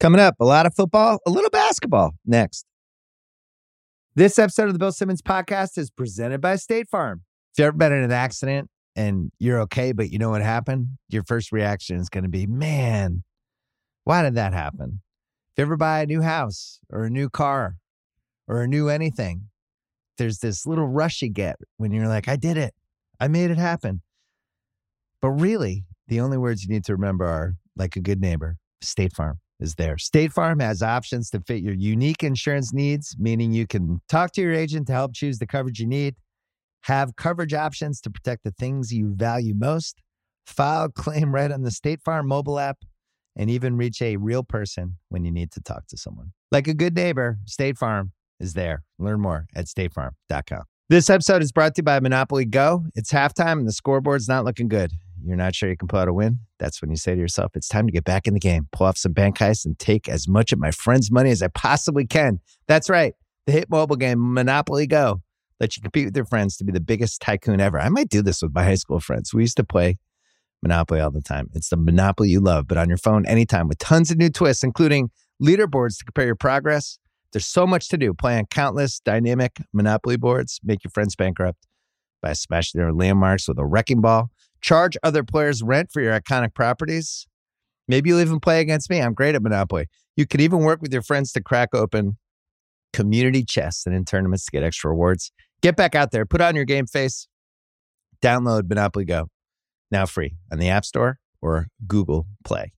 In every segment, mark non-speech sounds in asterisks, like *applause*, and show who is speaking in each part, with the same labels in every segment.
Speaker 1: Coming up, a lot of football, a little basketball next. This episode of the Bill Simmons podcast is presented by State Farm. If you've ever been in an accident and you're okay, but you know what happened, your first reaction is going to be, man, why did that happen? If you ever buy a new house or a new car or a new anything, there's this little rush you get when you're like, I did it. I made it happen. But really, the only words you need to remember are like a good neighbor, State Farm is there. State Farm has options to fit your unique insurance needs, meaning you can talk to your agent to help choose the coverage you need, have coverage options to protect the things you value most, file claim right on the State Farm mobile app, and even reach a real person when you need to talk to someone. Like a good neighbor, State Farm is there. Learn more at statefarm.com. This episode is brought to you by Monopoly Go. It's halftime and the scoreboard's not looking good. You're not sure you can pull out a win? That's when you say to yourself, it's time to get back in the game, pull off some bank heists, and take as much of my friend's money as I possibly can. That's right. The hit mobile game, Monopoly Go, lets you compete with your friends to be the biggest tycoon ever. I might do this with my high school friends. We used to play Monopoly all the time. It's the Monopoly you love, but on your phone anytime with tons of new twists, including leaderboards to compare your progress. There's so much to do. Play on countless dynamic Monopoly boards, make your friends bankrupt by smashing their landmarks with a wrecking ball charge other players rent for your iconic properties. Maybe you'll even play against me. I'm great at Monopoly. You can even work with your friends to crack open community chests and in tournaments to get extra rewards. Get back out there, put on your game face, download Monopoly Go, now free on the App Store or Google Play.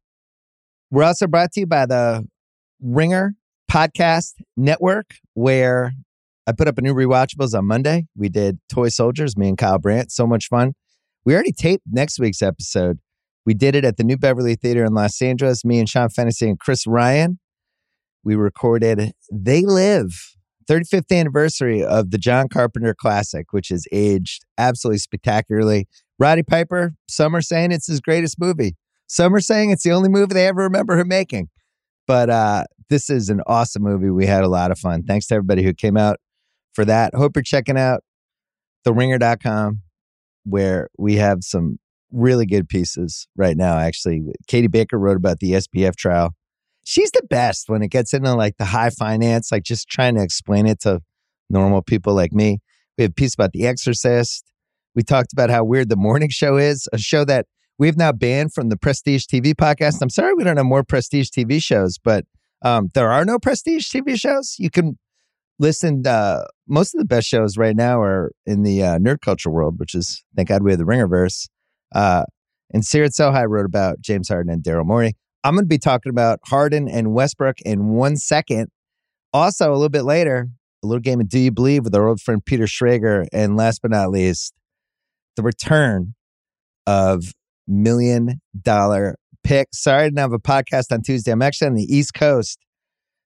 Speaker 1: We're also brought to you by the Ringer Podcast Network, where I put up a new rewatchables on Monday. We did Toy Soldiers, me and Kyle Brandt. So much fun. We already taped next week's episode. We did it at the New Beverly Theater in Los Angeles. Me and Sean Fennessy and Chris Ryan. We recorded They Live, 35th anniversary of the John Carpenter classic, which has aged absolutely spectacularly. Roddy Piper, some are saying it's his greatest movie. Some are saying it's the only movie they ever remember him making. But uh, this is an awesome movie. We had a lot of fun. Thanks to everybody who came out for that. Hope you're checking out theringer.com where we have some really good pieces right now. Actually, Katie Baker wrote about the SBF trial. She's the best when it gets into like the high finance, like just trying to explain it to normal people like me. We have a piece about The Exorcist. We talked about how weird the morning show is, a show that we've now banned from the Prestige TV podcast. I'm sorry we don't have more Prestige TV shows, but um, there are no Prestige TV shows. You can listen. Uh, most of the best shows right now are in the uh, nerd culture world, which is thank God we have the Ringerverse. Uh, and Seerat Sohi wrote about James Harden and Daryl Morey. I'm going to be talking about Harden and Westbrook in one second. Also, a little bit later, a little game of Do You Believe with our old friend Peter Schrager. And last but not least, the return of Million Dollar Pick. Sorry I didn't have a podcast on Tuesday. I'm actually on the East Coast.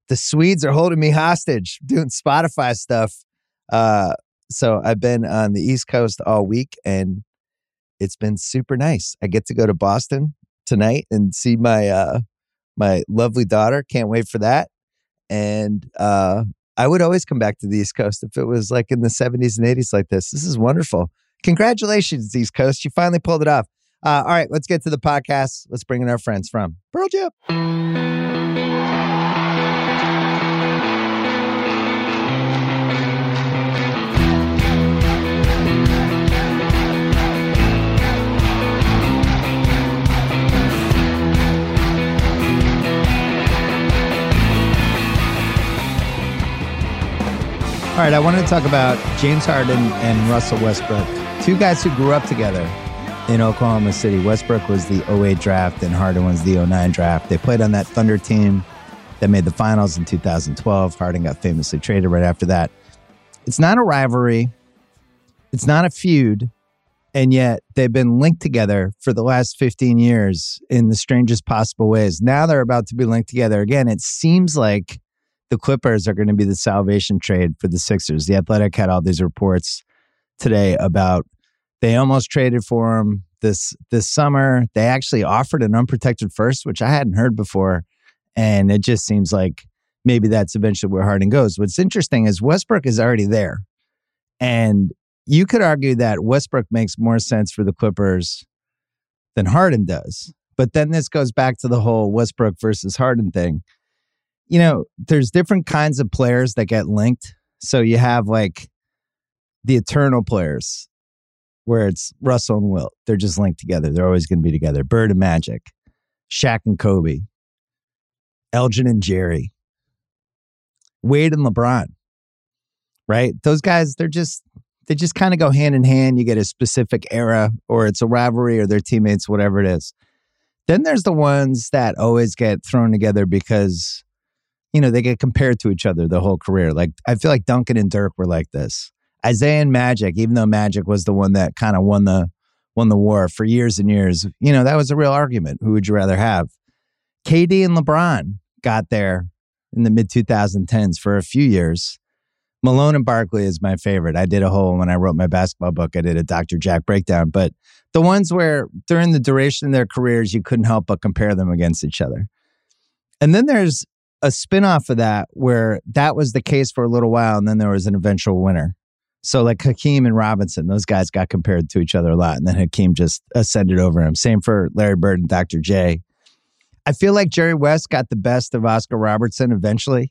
Speaker 1: The Swedes are holding me hostage doing Spotify stuff. Uh, so I've been on the East Coast all week and it's been super nice. I get to go to Boston tonight and see my uh my lovely daughter. Can't wait for that. And uh I would always come back to the East Coast if it was like in the 70s and 80s like this. This is wonderful. Congratulations, East Coast. You finally pulled it off. Uh, all right, let's get to the podcast. Let's bring in our friends from Pearl Jam. All right, I wanted to talk about James Harden and Russell Westbrook, two guys who grew up together in Oklahoma City. Westbrook was the 08 draft and Harden was the 09 draft. They played on that Thunder team that made the finals in 2012. Harden got famously traded right after that. It's not a rivalry, it's not a feud, and yet they've been linked together for the last 15 years in the strangest possible ways. Now they're about to be linked together again. It seems like the Clippers are going to be the salvation trade for the Sixers. The Athletic had all these reports today about they almost traded for him this this summer. They actually offered an unprotected first, which I hadn't heard before, and it just seems like maybe that's eventually where Harden goes. What's interesting is Westbrook is already there, and you could argue that Westbrook makes more sense for the Clippers than Harden does. But then this goes back to the whole Westbrook versus Harden thing you know, there's different kinds of players that get linked. So you have like the eternal players where it's Russell and Wilt. They're just linked together. They're always going to be together. Bird and Magic, Shaq and Kobe, Elgin and Jerry, Wade and LeBron. Right? Those guys, they're just they just kind of go hand in hand. You get a specific era or it's a rivalry or their teammates, whatever it is. Then there's the ones that always get thrown together because you know, they get compared to each other the whole career. Like I feel like Duncan and Dirk were like this. Isiah and Magic, even though Magic was the one that kind of won the won the war for years and years, you know, that was a real argument. Who would you rather have? KD and LeBron got there in the mid 2010s for a few years. Malone and Barkley is my favorite. I did a whole when I wrote my basketball book, I did a Dr. Jack breakdown, but the ones where during the duration of their careers you couldn't help but compare them against each other. And then there's a spinoff of that where that was the case for a little while and then there was an eventual winner. So like Hakeem and Robinson, those guys got compared to each other a lot and then Hakeem just ascended over him. Same for Larry Bird and Dr. J. I feel like Jerry West got the best of Oscar Robertson eventually.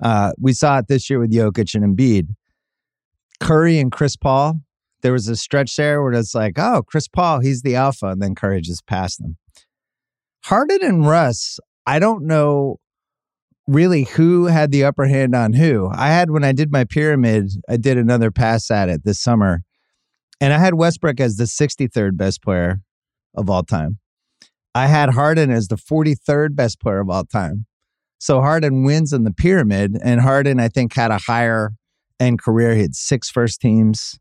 Speaker 1: Uh, we saw it this year with Jokic and Embiid. Curry and Chris Paul, there was a stretch there where it's like, oh, Chris Paul, he's the alpha, and then Curry just passed him. Harden and Russ, I don't know really who had the upper hand on who. I had when I did my pyramid, I did another pass at it this summer, and I had Westbrook as the 63rd best player of all time. I had Harden as the 43rd best player of all time. So Harden wins in the pyramid, and Harden, I think, had a higher end career. He had six first teams,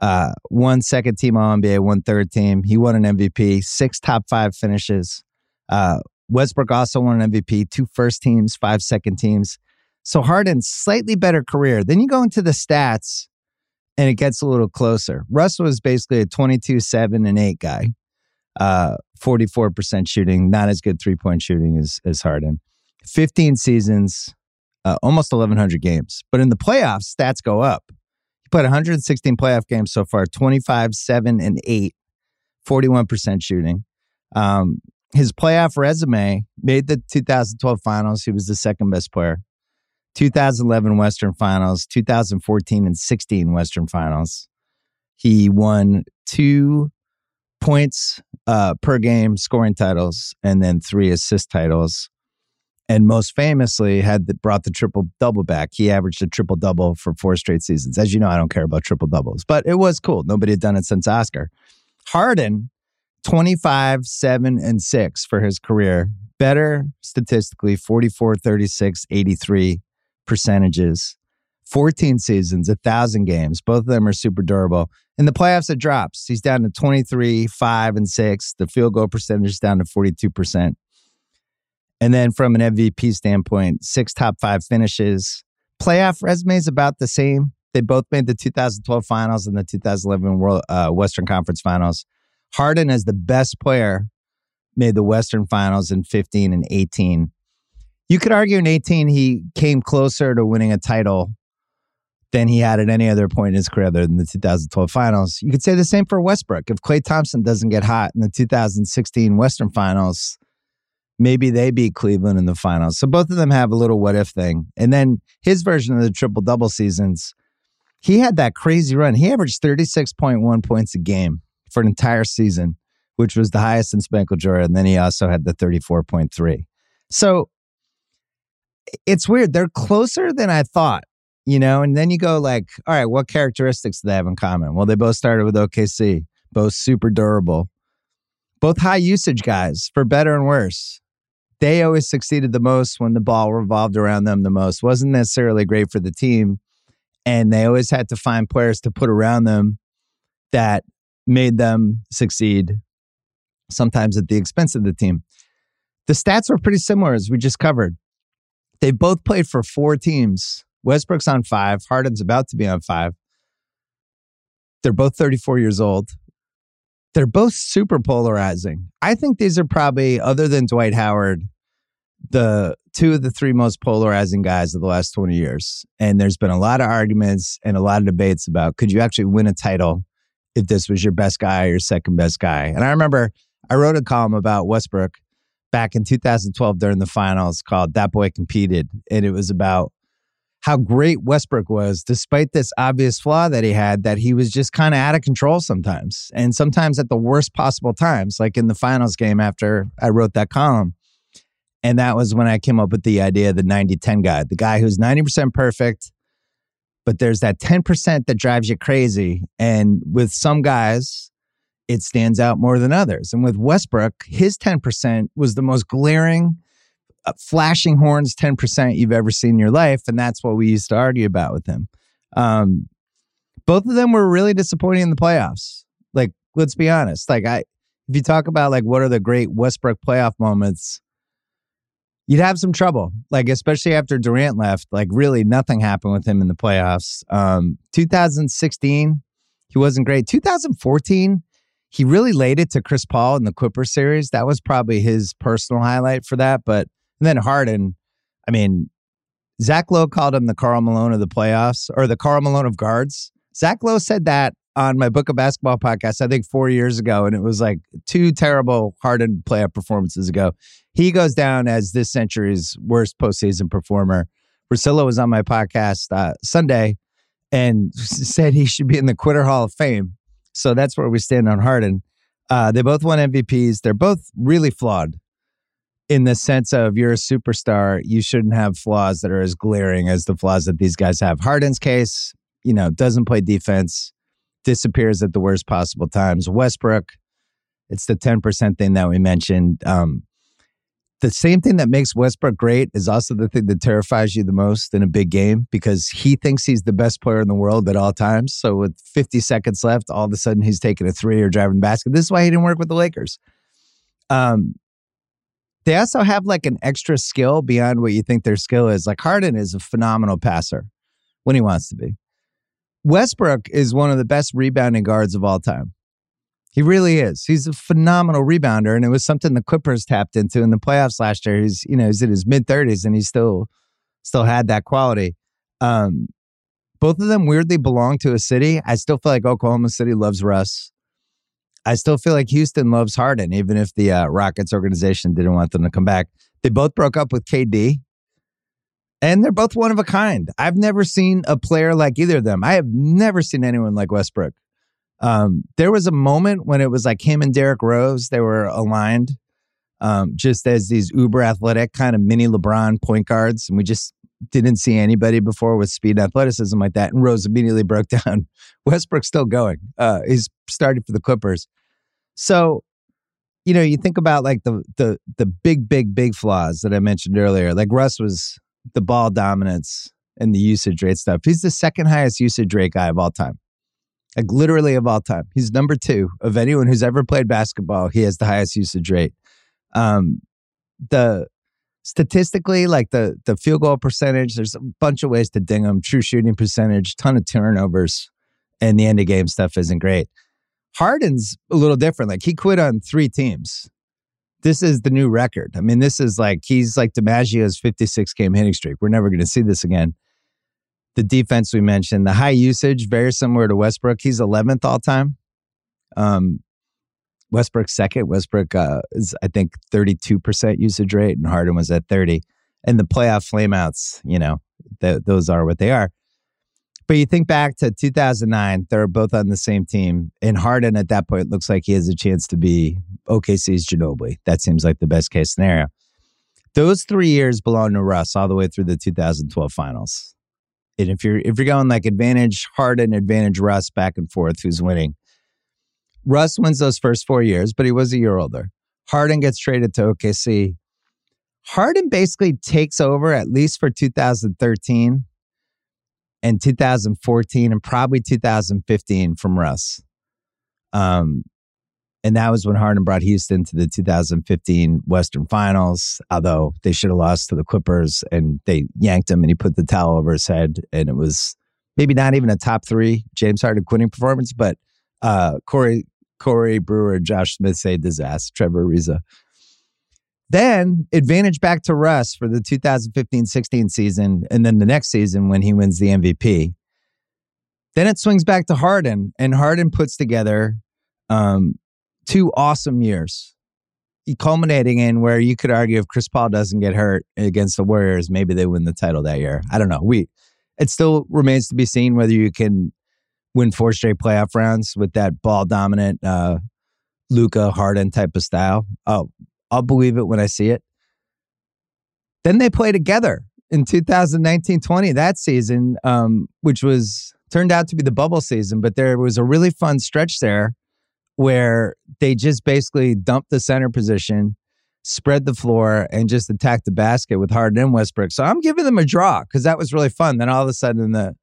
Speaker 1: uh, one second team All NBA, one third team. He won an MVP, six top five finishes, uh, Westbrook also won an MVP, two first teams, five second teams. So Harden, slightly better career. Then you go into the stats and it gets a little closer. Russ was basically a 22, 7, and 8 guy. Uh, 44% shooting, not as good three point shooting as, as Harden. 15 seasons, uh, almost 1,100 games. But in the playoffs, stats go up. He played 116 playoff games so far 25, 7, and 8, 41% shooting. Um, his playoff resume made the 2012 finals. He was the second best player. 2011 Western Finals, 2014 and 16 Western Finals. He won two points uh, per game scoring titles and then three assist titles. And most famously, had the, brought the triple double back. He averaged a triple double for four straight seasons. As you know, I don't care about triple doubles, but it was cool. Nobody had done it since Oscar. Harden 25, 7, and 6 for his career. Better statistically, 44, 36, 83 percentages. 14 seasons, 1,000 games. Both of them are super durable. In the playoffs, it drops. He's down to 23, 5, and 6. The field goal percentage is down to 42%. And then from an MVP standpoint, six top five finishes. Playoff resume is about the same. They both made the 2012 finals and the 2011 World uh, Western Conference finals. Harden as the best player made the Western Finals in 15 and 18. You could argue in 18 he came closer to winning a title than he had at any other point in his career other than the 2012 finals. You could say the same for Westbrook. If Klay Thompson doesn't get hot in the 2016 Western Finals, maybe they beat Cleveland in the finals. So both of them have a little what if thing. And then his version of the triple double seasons, he had that crazy run. He averaged 36.1 points a game for an entire season, which was the highest since Michael Jordan. And then he also had the 34.3. So it's weird. They're closer than I thought, you know? And then you go like, all right, what characteristics do they have in common? Well, they both started with OKC, both super durable, both high usage guys for better and worse. They always succeeded the most when the ball revolved around them the most. Wasn't necessarily great for the team. And they always had to find players to put around them that made them succeed, sometimes at the expense of the team. The stats were pretty similar as we just covered. They both played for four teams. Westbrook's on five, Harden's about to be on five. They're both 34 years old. They're both super polarizing. I think these are probably, other than Dwight Howard, the two of the three most polarizing guys of the last 20 years. And there's been a lot of arguments and a lot of debates about could you actually win a title if this was your best guy or second best guy. And I remember I wrote a column about Westbrook back in 2012 during the finals called That Boy Competed. And it was about how great Westbrook was, despite this obvious flaw that he had, that he was just kind of out of control sometimes. And sometimes at the worst possible times, like in the finals game after I wrote that column. And that was when I came up with the idea of the 90 10 guy, the guy who's 90% perfect, but there's that 10% that drives you crazy. And with some guys, it stands out more than others. And with Westbrook, his 10% was the most glaring, uh, flashing horns 10% you've ever seen in your life. And that's what we used to argue about with him. Um, both of them were really disappointing in the playoffs. Like, let's be honest. Like, I, if you talk about like what are the great Westbrook playoff moments, you'd have some trouble. Like, especially after Durant left, like really nothing happened with him in the playoffs. Um, 2016, he wasn't great. 2014, he really laid it to Chris Paul in the Clipper series. That was probably his personal highlight for that. But then Harden, I mean, Zach Lowe called him the Karl Malone of the playoffs or the Karl Malone of guards. Zach Lowe said that on my Book of Basketball podcast, I think four years ago, and it was like two terrible Harden playoff performances ago. He goes down as this century's worst postseason performer. Priscilla was on my podcast uh, Sunday and *laughs* said he should be in the Quitter Hall of Fame. So that's where we stand on Harden. Uh, they both won MVPs. They're both really flawed in the sense of you're a superstar. You shouldn't have flaws that are as glaring as the flaws that these guys have. Harden's case, you know, doesn't play defense, disappears at the worst possible times. Westbrook, it's the 10% thing that we mentioned. Um, the same thing that makes Westbrook great is also the thing that terrifies you the most in a big game because he thinks he's the best player in the world at all times. So with 50 seconds left, all of a sudden he's taking a three or driving the basket. This is why he didn't work with the Lakers. Um, they also have like an extra skill beyond what you think their skill is. Like Harden is a phenomenal passer when he wants to be. Westbrook is one of the best rebounding guards of all time. He really is. He's a phenomenal rebounder, and it was something the Clippers tapped into in the playoffs last year. He's you know he's in his mid thirties, and he still still had that quality. Um, both of them weirdly belong to a city. I still feel like Oklahoma City loves Russ. I still feel like Houston loves Harden, even if the uh, Rockets organization didn't want them to come back. They both broke up with KD, and they're both one of a kind. I've never seen a player like either of them. I have never seen anyone like Westbrook. Um, there was a moment when it was like him and Derrick Rose, they were aligned um, just as these uber athletic kind of mini LeBron point guards. And we just didn't see anybody before with speed and athleticism like that. And Rose immediately *laughs* broke down. Westbrook's still going. Uh, he's starting for the Clippers. So, you know, you think about like the the the big, big, big flaws that I mentioned earlier. Like Russ was the ball dominance and the usage rate stuff. He's the second highest usage rate guy of all time like literally of all time. He's number two of anyone who's ever played basketball. He has the highest usage rate. Um, the statistically, like the the field goal percentage, there's a bunch of ways to ding him. True shooting percentage, ton of turnovers, and the end of game stuff isn't great. Harden's a little different. Like he quit on three teams. This is the new record. I mean, this is like he's like DiMaggio's 56 game hitting streak. We're never going to see this again the defense we mentioned, the high usage, very similar to Westbrook. He's 11th all time. Um, Westbrook second. Westbrook uh, is, I think, 32% usage rate, and Harden was at 30. And the playoff flameouts, you know, th- those are what they are. But you think back to 2009, they're both on the same team. And Harden at that point looks like he has a chance to be OKC's Ginobili. That seems like the best case scenario. Those three years belong to Russ all the way through the 2012 finals. And if you're if you're going like advantage Harden, advantage Russ back and forth, who's winning? Russ wins those first four years, but he was a year older. Harden gets traded to OKC. Harden basically takes over at least for 2013 and 2014 and probably 2015 from Russ. Um, and that was when Harden brought Houston to the 2015 Western Finals, although they should have lost to the Clippers and they yanked him and he put the towel over his head. And it was maybe not even a top three James Harden quitting performance, but uh, Corey, Corey Brewer, Josh Smith say his ass, Trevor Ariza. Then advantage back to Russ for the 2015 16 season. And then the next season when he wins the MVP. Then it swings back to Harden, and Harden puts together um, two awesome years. culminating in where you could argue if Chris Paul doesn't get hurt against the Warriors, maybe they win the title that year. I don't know. We it still remains to be seen whether you can win four straight playoff rounds with that ball dominant uh Luka Harden type of style. Oh, I'll believe it when I see it. Then they play together in 2019-20 that season, um, which was turned out to be the bubble season, but there was a really fun stretch there where they just basically dumped the center position, spread the floor, and just attacked the basket with Harden and Westbrook. So I'm giving them a draw because that was really fun. Then all of a sudden in the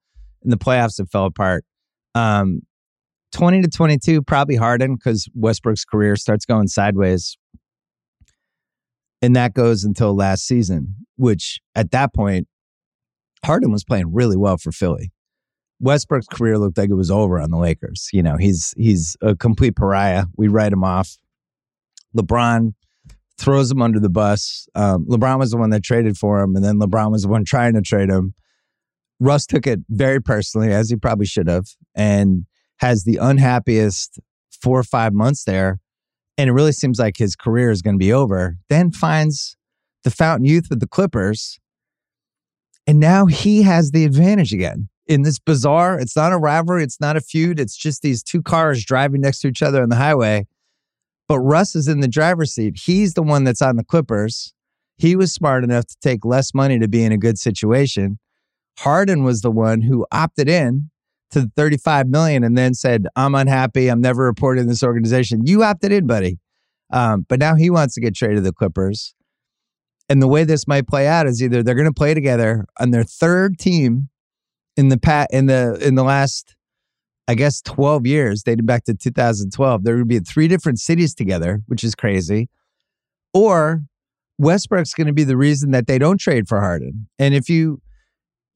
Speaker 1: in the playoffs it fell apart. Um, 20 to 22, probably Harden because Westbrook's career starts going sideways. And that goes until last season, which at that point, Harden was playing really well for Philly. Westbrook's career looked like it was over on the Lakers. You know, he's he's a complete pariah. We write him off. LeBron throws him under the bus. Um, LeBron was the one that traded for him, and then LeBron was the one trying to trade him. Russ took it very personally, as he probably should have, and has the unhappiest four or five months there. And it really seems like his career is going to be over. Then finds the Fountain Youth with the Clippers. And now he has the advantage again in this bizarre, it's not a rivalry, it's not a feud, it's just these two cars driving next to each other on the highway. But Russ is in the driver's seat. He's the one that's on the Clippers. He was smart enough to take less money to be in a good situation. Harden was the one who opted in to the 35 million and then said, I'm unhappy. I'm never reporting this organization. You opted in, buddy. Um, but now he wants to get traded to the Clippers. And the way this might play out is either they're going to play together on their third team in the pat in the in the last I guess 12 years, dating back to 2012, They're going to be in three different cities together, which is crazy. Or Westbrook's going to be the reason that they don't trade for Harden. And if you,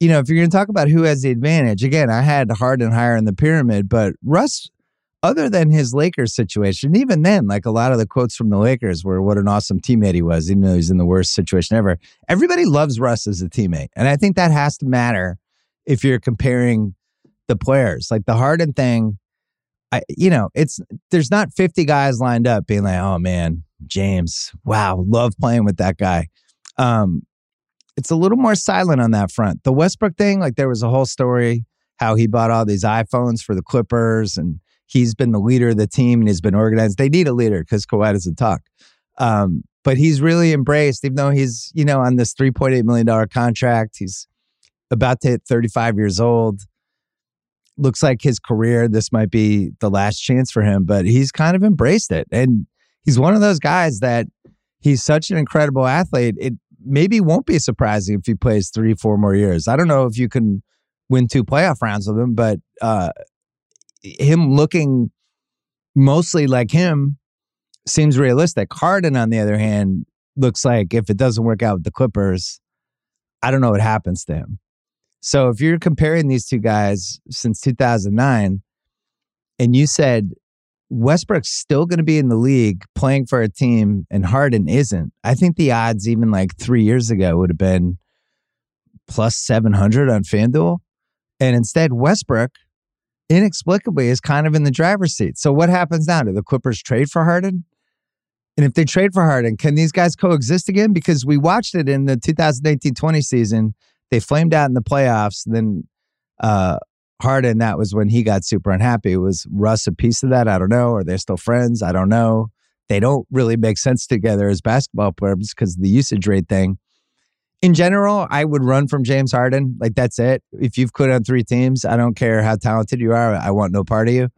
Speaker 1: you know, if you're going to talk about who has the advantage, again, I had Harden higher in the pyramid, but Russ, other than his Lakers situation, even then, like a lot of the quotes from the Lakers were what an awesome teammate he was, even though he's in the worst situation ever. Everybody loves Russ as a teammate. And I think that has to matter if you're comparing the players. Like the Harden thing, I you know, it's there's not 50 guys lined up being like, "Oh man, James, wow, love playing with that guy." Um it's a little more silent on that front. The Westbrook thing, like there was a whole story how he bought all these iPhones for the Clippers and he's been the leader of the team and he's been organized. They need a leader because Kawhi doesn't talk. Um, but he's really embraced, even though he's, you know, on this $3.8 million contract. He's about to hit 35 years old. Looks like his career, this might be the last chance for him, but he's kind of embraced it. And he's one of those guys that he's such an incredible athlete. It maybe won't be surprising if he plays three, four more years. I don't know if you can win two playoff rounds with him, but uh, him looking mostly like him seems realistic. Harden, on the other hand, looks like if it doesn't work out with the Clippers, I don't know what happens to him. So if you're comparing these two guys since 2009, and you said Westbrook's still going to be in the league playing for a team and Harden isn't, I think the odds even like three years ago would have been plus 700 on FanDuel. And instead, Westbrook inexplicably is kind of in the driver's seat. So what happens now? Do the Clippers trade for Harden? And if they trade for Harden, can these guys coexist again? Because we watched it in the 2019 20 season they flamed out in the playoffs. Then uh, Harden, that was when he got super unhappy. Was Russ a piece of that? I don't know. Are they still friends? I don't know. They don't really make sense together as basketball players because the usage rate thing. In general, I would run from James Harden. Like that's it. If you've quit on three teams, I don't care how talented you are. I want no part of you.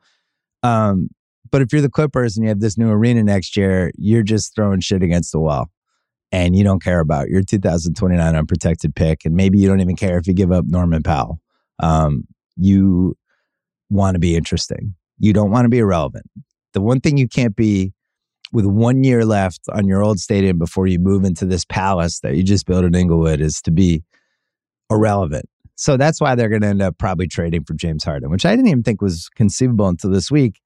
Speaker 1: Um, but if you're the Clippers and you have this new arena next year, you're just throwing shit against the wall and you don't care about your 2029 unprotected pick, and maybe you don't even care if you give up Norman Powell. Um, you want to be interesting. You don't want to be irrelevant. The one thing you can't be with one year left on your old stadium before you move into this palace that you just built in Inglewood is to be irrelevant. So that's why they're going to end up probably trading for James Harden, which I didn't even think was conceivable until this week.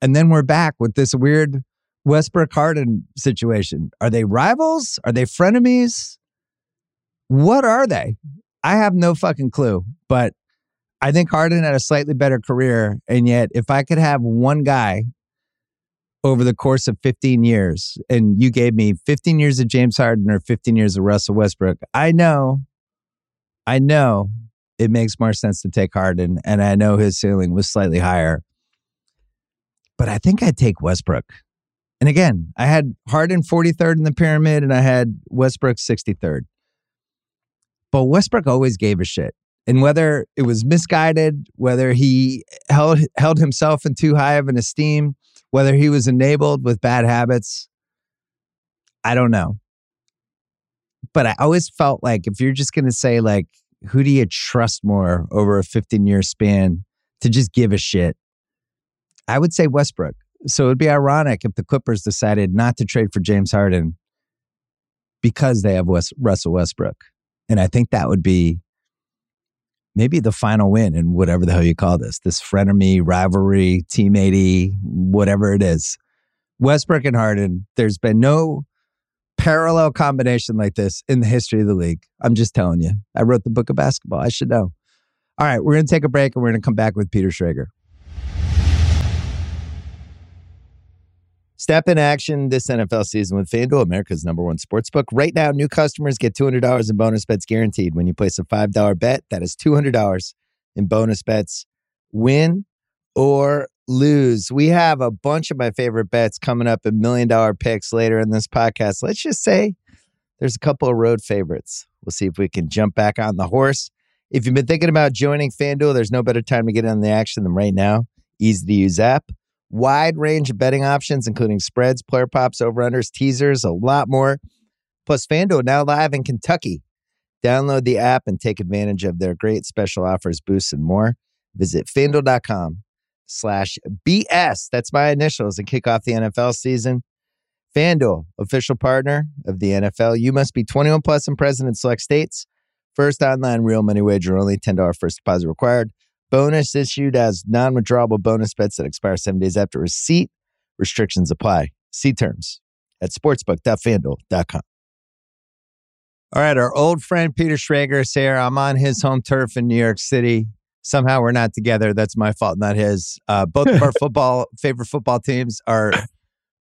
Speaker 1: And then we're back with this weird Westbrook Harden situation? Are they rivals? Are they frenemies? What are they? I have no fucking clue, but I think Harden had a slightly better career. And yet, if I could have one guy over the course of 15 years, and you gave me 15 years of James Harden or 15 years of Russell Westbrook, I know, I know it makes more sense to take Harden, and I know his ceiling was slightly higher. But I think I'd take Westbrook. And again, I had Harden 43rd in the pyramid, and I had Westbrook 63rd. But Westbrook always gave a shit. And whether it was misguided, whether he held held himself in too high of an esteem, whether he was enabled with bad habits, I don't know. But I always felt like if you're just going to say, like, who do you trust more over a 15 year span to just give a shit? I would say Westbrook. So it'd be ironic if the Clippers decided not to trade for James Harden because they have West, Russell Westbrook. And I think that would be maybe the final win in whatever the hell you call this this frenemy, rivalry, teammatey, whatever it is. Westbrook and Harden, there's been no parallel combination like this in the history of the league. I'm just telling you. I wrote the book of basketball. I should know. All right, we're going to take a break and we're going to come back with Peter Schrager. Step in action this NFL season with FanDuel, America's number one sportsbook. Right now, new customers get $200 in bonus bets guaranteed when you place a $5 bet. That is $200 in bonus bets. Win or lose. We have a bunch of my favorite bets coming up in million dollar picks later in this podcast. Let's just say there's a couple of road favorites. We'll see if we can jump back on the horse. If you've been thinking about joining FanDuel, there's no better time to get in the action than right now. Easy to use app Wide range of betting options, including spreads, player props, over unders, teasers, a lot more. Plus, FanDuel now live in Kentucky. Download the app and take advantage of their great special offers, boosts, and more. Visit fanduel.com slash BS. That's my initials and kick off the NFL season. FanDuel, official partner of the NFL. You must be 21 plus and present in select states. First online real money wager only. $10 first deposit required. Bonus issued as non withdrawable bonus bets that expire seven days after receipt. Restrictions apply. See terms at sportsbook.fanduel.com. All right, our old friend Peter Schrager is here. I'm on his home turf in New York City. Somehow we're not together. That's my fault, not his. Uh, both of our *laughs* football favorite football teams are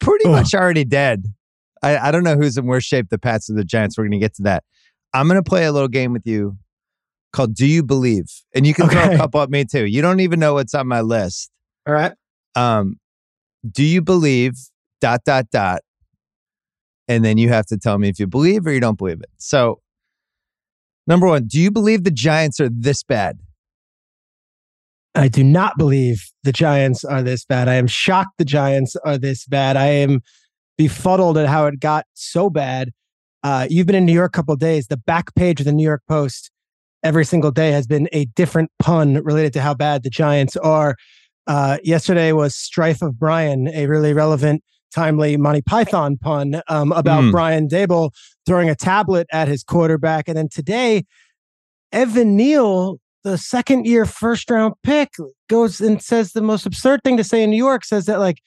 Speaker 1: pretty much already dead. I, I don't know who's in worse shape, the Pats or the Giants. We're going to get to that. I'm going to play a little game with you called Do You Believe? And you can okay. throw a couple at me too. You don't even know what's on my list.
Speaker 2: All right.
Speaker 1: Um, do you believe dot dot dot? And then you have to tell me if you believe or you don't believe it. So number one, do you believe the Giants are this bad?
Speaker 2: I do not believe the Giants are this bad. I am shocked the Giants are this bad. I am befuddled at how it got so bad. Uh, you've been in New York a couple days. The back page of the New York Post every single day has been a different pun related to how bad the Giants are. Uh, yesterday was Strife of Brian, a really relevant, timely Monty Python pun um, about mm. Brian Daboll throwing a tablet at his quarterback. And then today, Evan Neal, the second year first round pick, goes and says the most absurd thing to say in New York says that, like,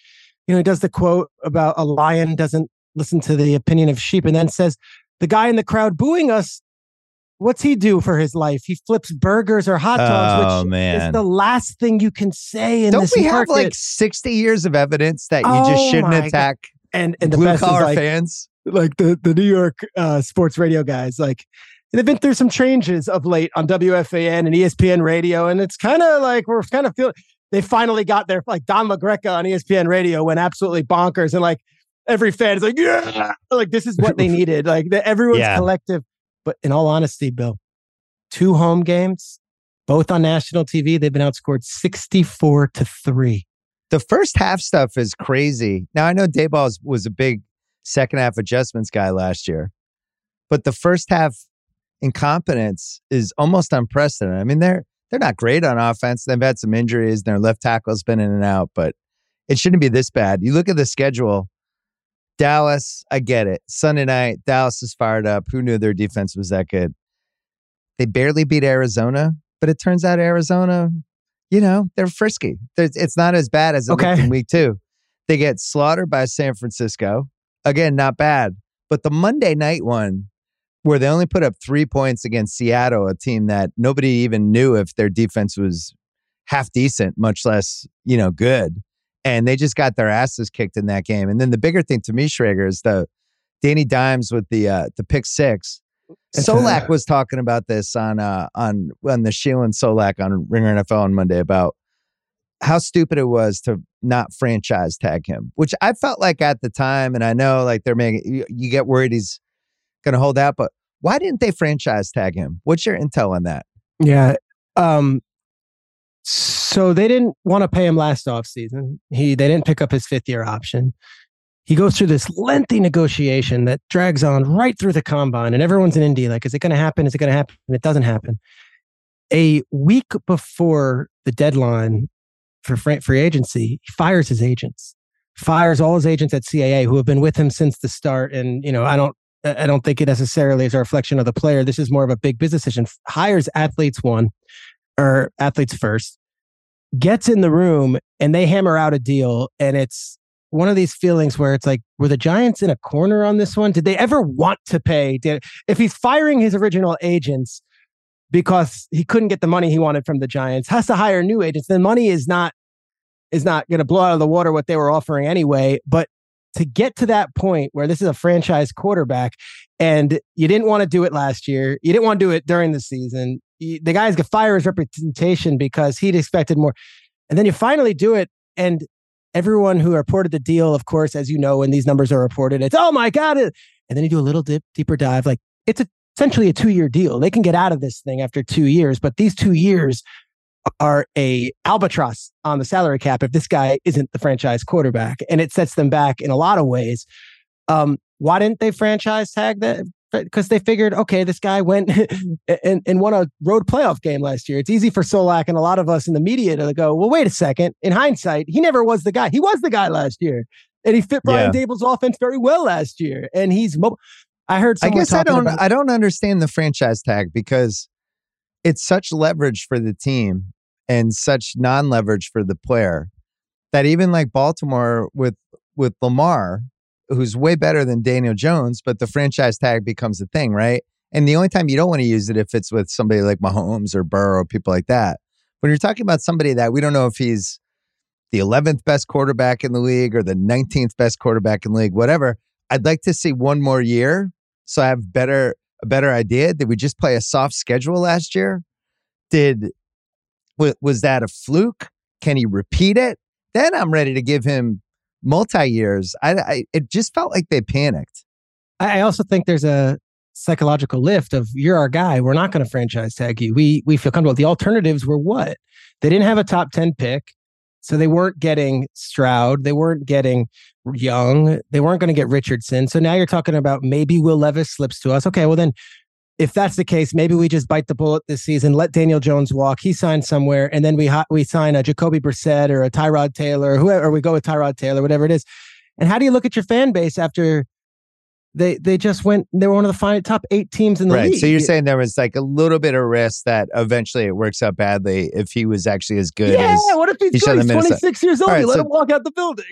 Speaker 2: you know, he does the quote about a lion doesn't listen to the opinion of sheep and then says, the guy in the crowd booing us What's he do for his life? He flips burgers or hot dogs, oh, which man. is the last thing you can say in the world.
Speaker 1: Don't
Speaker 2: this
Speaker 1: we
Speaker 2: market.
Speaker 1: have like 60 years of evidence that you oh just shouldn't attack God. and, and the blue collar like, fans?
Speaker 2: Like the, the New York uh, sports radio guys, like they've been through some changes of late on WFAN and ESPN radio. And it's kind of like we're kind of feeling they finally got there. Like Don LaGreca on ESPN radio went absolutely bonkers. And like every fan is like, yeah, like this is what they *laughs* needed. Like the, everyone's yeah. collective but in all honesty, Bill, two home games, both on national TV, they've been outscored 64 to 3.
Speaker 1: The first half stuff is crazy. Now I know Daboll was a big second half adjustments guy last year, but the first half incompetence is almost unprecedented. I mean, they're they're not great on offense. They've had some injuries. Their left tackle's been in and out, but it shouldn't be this bad. You look at the schedule. Dallas, I get it. Sunday night, Dallas is fired up. Who knew their defense was that good? They barely beat Arizona, but it turns out Arizona, you know, they're frisky. It's not as bad as it okay. in week two. They get slaughtered by San Francisco. Again, not bad. But the Monday night one, where they only put up three points against Seattle, a team that nobody even knew if their defense was half decent, much less, you know, good and they just got their asses kicked in that game. And then the bigger thing to me, Schrager, is the Danny Dimes with the uh, the pick six. Solak *laughs* was talking about this on uh, on on the Sheehan Solak on Ringer NFL on Monday about how stupid it was to not franchise tag him, which I felt like at the time, and I know like they're making you, you get worried he's going to hold out, but why didn't they franchise tag him? What's your intel on that?
Speaker 2: Yeah. Um, so they didn't want to pay him last offseason. He they didn't pick up his fifth year option. He goes through this lengthy negotiation that drags on right through the combine, and everyone's in Indy like, is it going to happen? Is it going to happen? It doesn't happen. A week before the deadline for free agency, he fires his agents, fires all his agents at CAA who have been with him since the start. And you know, I don't I don't think it necessarily is a reflection of the player. This is more of a big business decision. Hires athletes one or athletes first, gets in the room and they hammer out a deal. And it's one of these feelings where it's like, were the Giants in a corner on this one? Did they ever want to pay? Did, if he's firing his original agents because he couldn't get the money he wanted from the Giants, has to hire new agents, then money is not is not going to blow out of the water what they were offering anyway. But to get to that point where this is a franchise quarterback and you didn't want to do it last year, you didn't want to do it during the season. The guy's got fire his representation because he'd expected more. And then you finally do it. And everyone who reported the deal, of course, as you know, when these numbers are reported, it's, oh my God. And then you do a little dip, deeper dive. Like it's a, essentially a two year deal. They can get out of this thing after two years, but these two years are a albatross on the salary cap if this guy isn't the franchise quarterback, and it sets them back in a lot of ways. Um, why didn't they franchise tag that? Because they figured, okay, this guy went *laughs* and, and won a road playoff game last year. It's easy for Solak and a lot of us in the media to go, well, wait a second. In hindsight, he never was the guy. He was the guy last year, and he fit Brian yeah. Daboll's offense very well last year. And he's mobile. I heard.
Speaker 1: I guess I don't.
Speaker 2: About-
Speaker 1: I don't understand the franchise tag because it's such leverage for the team and such non-leverage for the player that even like Baltimore with with Lamar, who's way better than Daniel Jones, but the franchise tag becomes a thing, right? And the only time you don't want to use it if it's with somebody like Mahomes or Burrow or people like that. When you're talking about somebody that we don't know if he's the 11th best quarterback in the league or the 19th best quarterback in the league, whatever, I'd like to see one more year so I have better a better idea. Did we just play a soft schedule last year? Did was that a fluke? Can he repeat it? Then I'm ready to give him multi years. I, I, it just felt like they panicked.
Speaker 2: I also think there's a psychological lift of you're our guy. We're not going to franchise tag you. We we feel comfortable. The alternatives were what? They didn't have a top 10 pick. So they weren't getting Stroud. They weren't getting Young. They weren't going to get Richardson. So now you're talking about maybe Will Levis slips to us. Okay, well then if that's the case, maybe we just bite the bullet this season, let Daniel Jones walk. He signs somewhere, and then we ha- we sign a Jacoby Brissett or a Tyrod Taylor, or whoever, or we go with Tyrod Taylor, whatever it is. And how do you look at your fan base after they they just went? They were one of the final top eight teams in the
Speaker 1: right.
Speaker 2: league.
Speaker 1: So you're saying there was like a little bit of risk that eventually it works out badly if he was actually as good.
Speaker 2: Yeah.
Speaker 1: As
Speaker 2: what if he's, good? he's 26 years old? Right, you let so him walk out the building.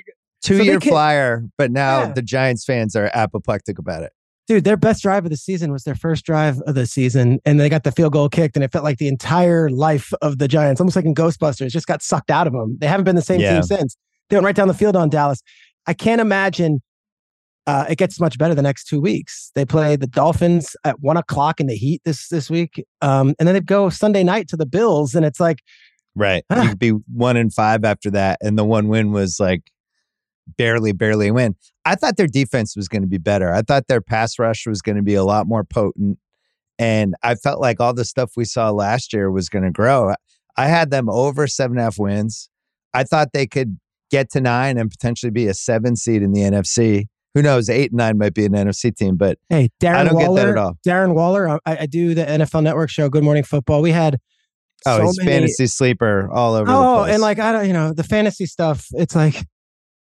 Speaker 1: Two so year flyer, but now yeah. the Giants fans are apoplectic about it
Speaker 2: dude, their best drive of the season was their first drive of the season, and they got the field goal kicked, and it felt like the entire life of the Giants, almost like in Ghostbusters, just got sucked out of them. They haven't been the same yeah. team since. They went right down the field on Dallas. I can't imagine uh, it gets much better the next two weeks. They play the Dolphins at one o'clock in the heat this this week, um, and then they go Sunday night to the Bills, and it's like,
Speaker 1: right, you could be one and five after that, and the one win was like barely, barely win. I thought their defense was going to be better. I thought their pass rush was going to be a lot more potent. And I felt like all the stuff we saw last year was going to grow. I had them over seven and a half wins. I thought they could get to nine and potentially be a seven seed in the NFC. Who knows? Eight and nine might be an NFC team, but
Speaker 2: hey, Darren
Speaker 1: I don't
Speaker 2: Waller,
Speaker 1: get that at all.
Speaker 2: Darren Waller, I, I, do the NFL Network show, Good Morning Football. We had
Speaker 1: oh, so he's many, fantasy sleeper all over.
Speaker 2: Oh, and like I don't, you know, the fantasy stuff. It's like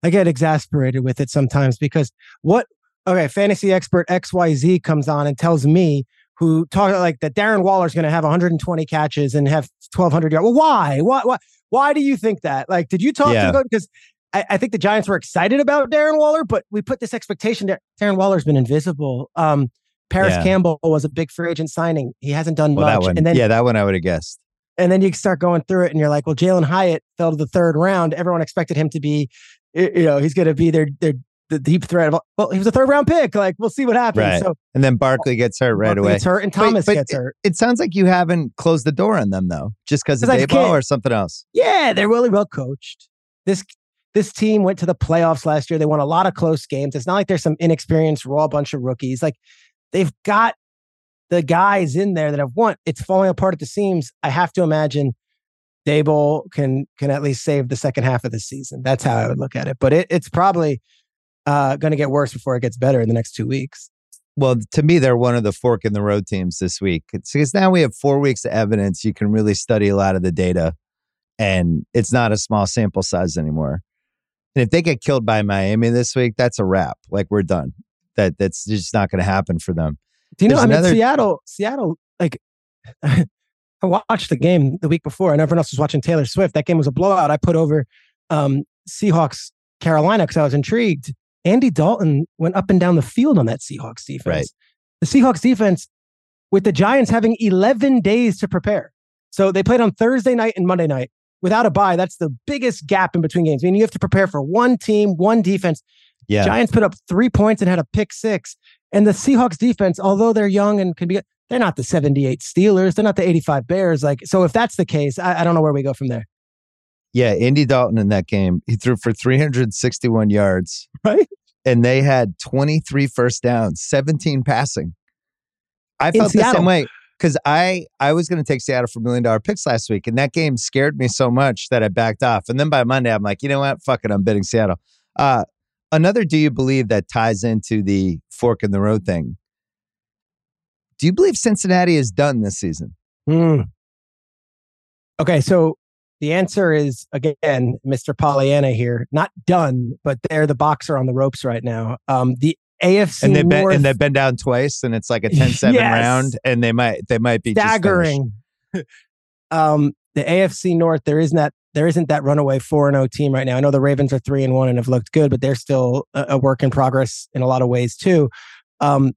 Speaker 2: I get exasperated with it sometimes because what okay, fantasy expert XYZ comes on and tells me who talk like that Darren Waller's going to have 120 catches and have 1200 yards. Well, why? Why why why do you think that? Like did you talk yeah. to them because I, I, think the Giants were excited about Darren Waller, but we put this expectation that Darren Waller's been invisible. Um, Parris yeah. Campbell was a big free agent signing. He hasn't done well, much.
Speaker 1: One,
Speaker 2: and then
Speaker 1: yeah, that one I would have guessed.
Speaker 2: And then you start going through it and you're like, well, Jalin Hyatt fell to the third round. Everyone expected him to be, you know, he's going to be their, their, the deep threat of, well, he was a third round pick. Like, we'll see what happens.
Speaker 1: Right.
Speaker 2: So,
Speaker 1: and then Barkley gets hurt right
Speaker 2: Barkley
Speaker 1: away.
Speaker 2: gets hurt and Thomas
Speaker 1: but
Speaker 2: gets
Speaker 1: it-
Speaker 2: hurt.
Speaker 1: It sounds like you haven't closed the door on them though, just because of
Speaker 2: I Daboll
Speaker 1: or something else.
Speaker 2: Yeah, they're really well coached. This this team went to the playoffs last year. They won a lot of close games. It's not like there's some inexperienced raw bunch of rookies. Like they've got the guys in there that have won. It's falling apart at the seams. I have to imagine Daboll can can at least save the second half of the season. That's how I would look at it. But it, it's probably uh, going to get worse before it gets better in the next two weeks.
Speaker 1: Well, to me, they're one of the fork in the road teams this week. It's because now we have four weeks of evidence. You can really study a lot of the data, and it's not a small sample size anymore. And if they get killed by Miami this week, that's a wrap. Like we're done. That that's just not going to happen for them.
Speaker 2: Do you know?
Speaker 1: There's
Speaker 2: I mean,
Speaker 1: another-
Speaker 2: Seattle, Seattle, like *laughs* I watched the game the week before, and everyone else was watching Taylor Swift. That game was a blowout. I put over um, Seahawks Carolina because I was intrigued. Andy Dalton went up and down the field on that Seahawks defense.
Speaker 1: Right.
Speaker 2: The Seahawks defense, with the Giants having 11 days to prepare. So they played on Thursday night and Monday night without a bye. That's the biggest gap in between games. I mean, you have to prepare for one team, one defense.
Speaker 1: Yeah,
Speaker 2: Giants put up three points and had a pick six. And the Seahawks defense, although they're young and can be, they're not the 78 Steelers. They're not the 85 Bears. Like, so if that's the case, I, I don't know where we go from there.
Speaker 1: yeah. Andy Dalton in that game, he threw for 361 yards, *laughs*
Speaker 2: Right.
Speaker 1: and they had 23 first downs, 17 passing. I
Speaker 2: In
Speaker 1: felt the same way because I I was going to take Seattle for million dollar picks last week, and that game scared me so much that I backed off. And then by Monday, I'm like, you know what? Fuck it, I'm betting Seattle. Uh, another, do you believe that ties into the fork in the road thing? Do you believe Cincinnati is done this season?
Speaker 2: Hmm. Okay. So the answer is again, Mr. Pollyanna here, not done, but they're the boxer on the ropes right now. Um, the AFC
Speaker 1: And they've been
Speaker 2: North
Speaker 1: and they've been down twice, and it's like a 10-7 *laughs*
Speaker 2: Yes.
Speaker 1: round, and they might they might be just
Speaker 2: staggering. *laughs* um, the AFC North, there isn't that there isn't that runaway four and zero team right now. I know the Ravens are three and one and have looked good, but they're still a, a work in progress in a lot of ways too. Um,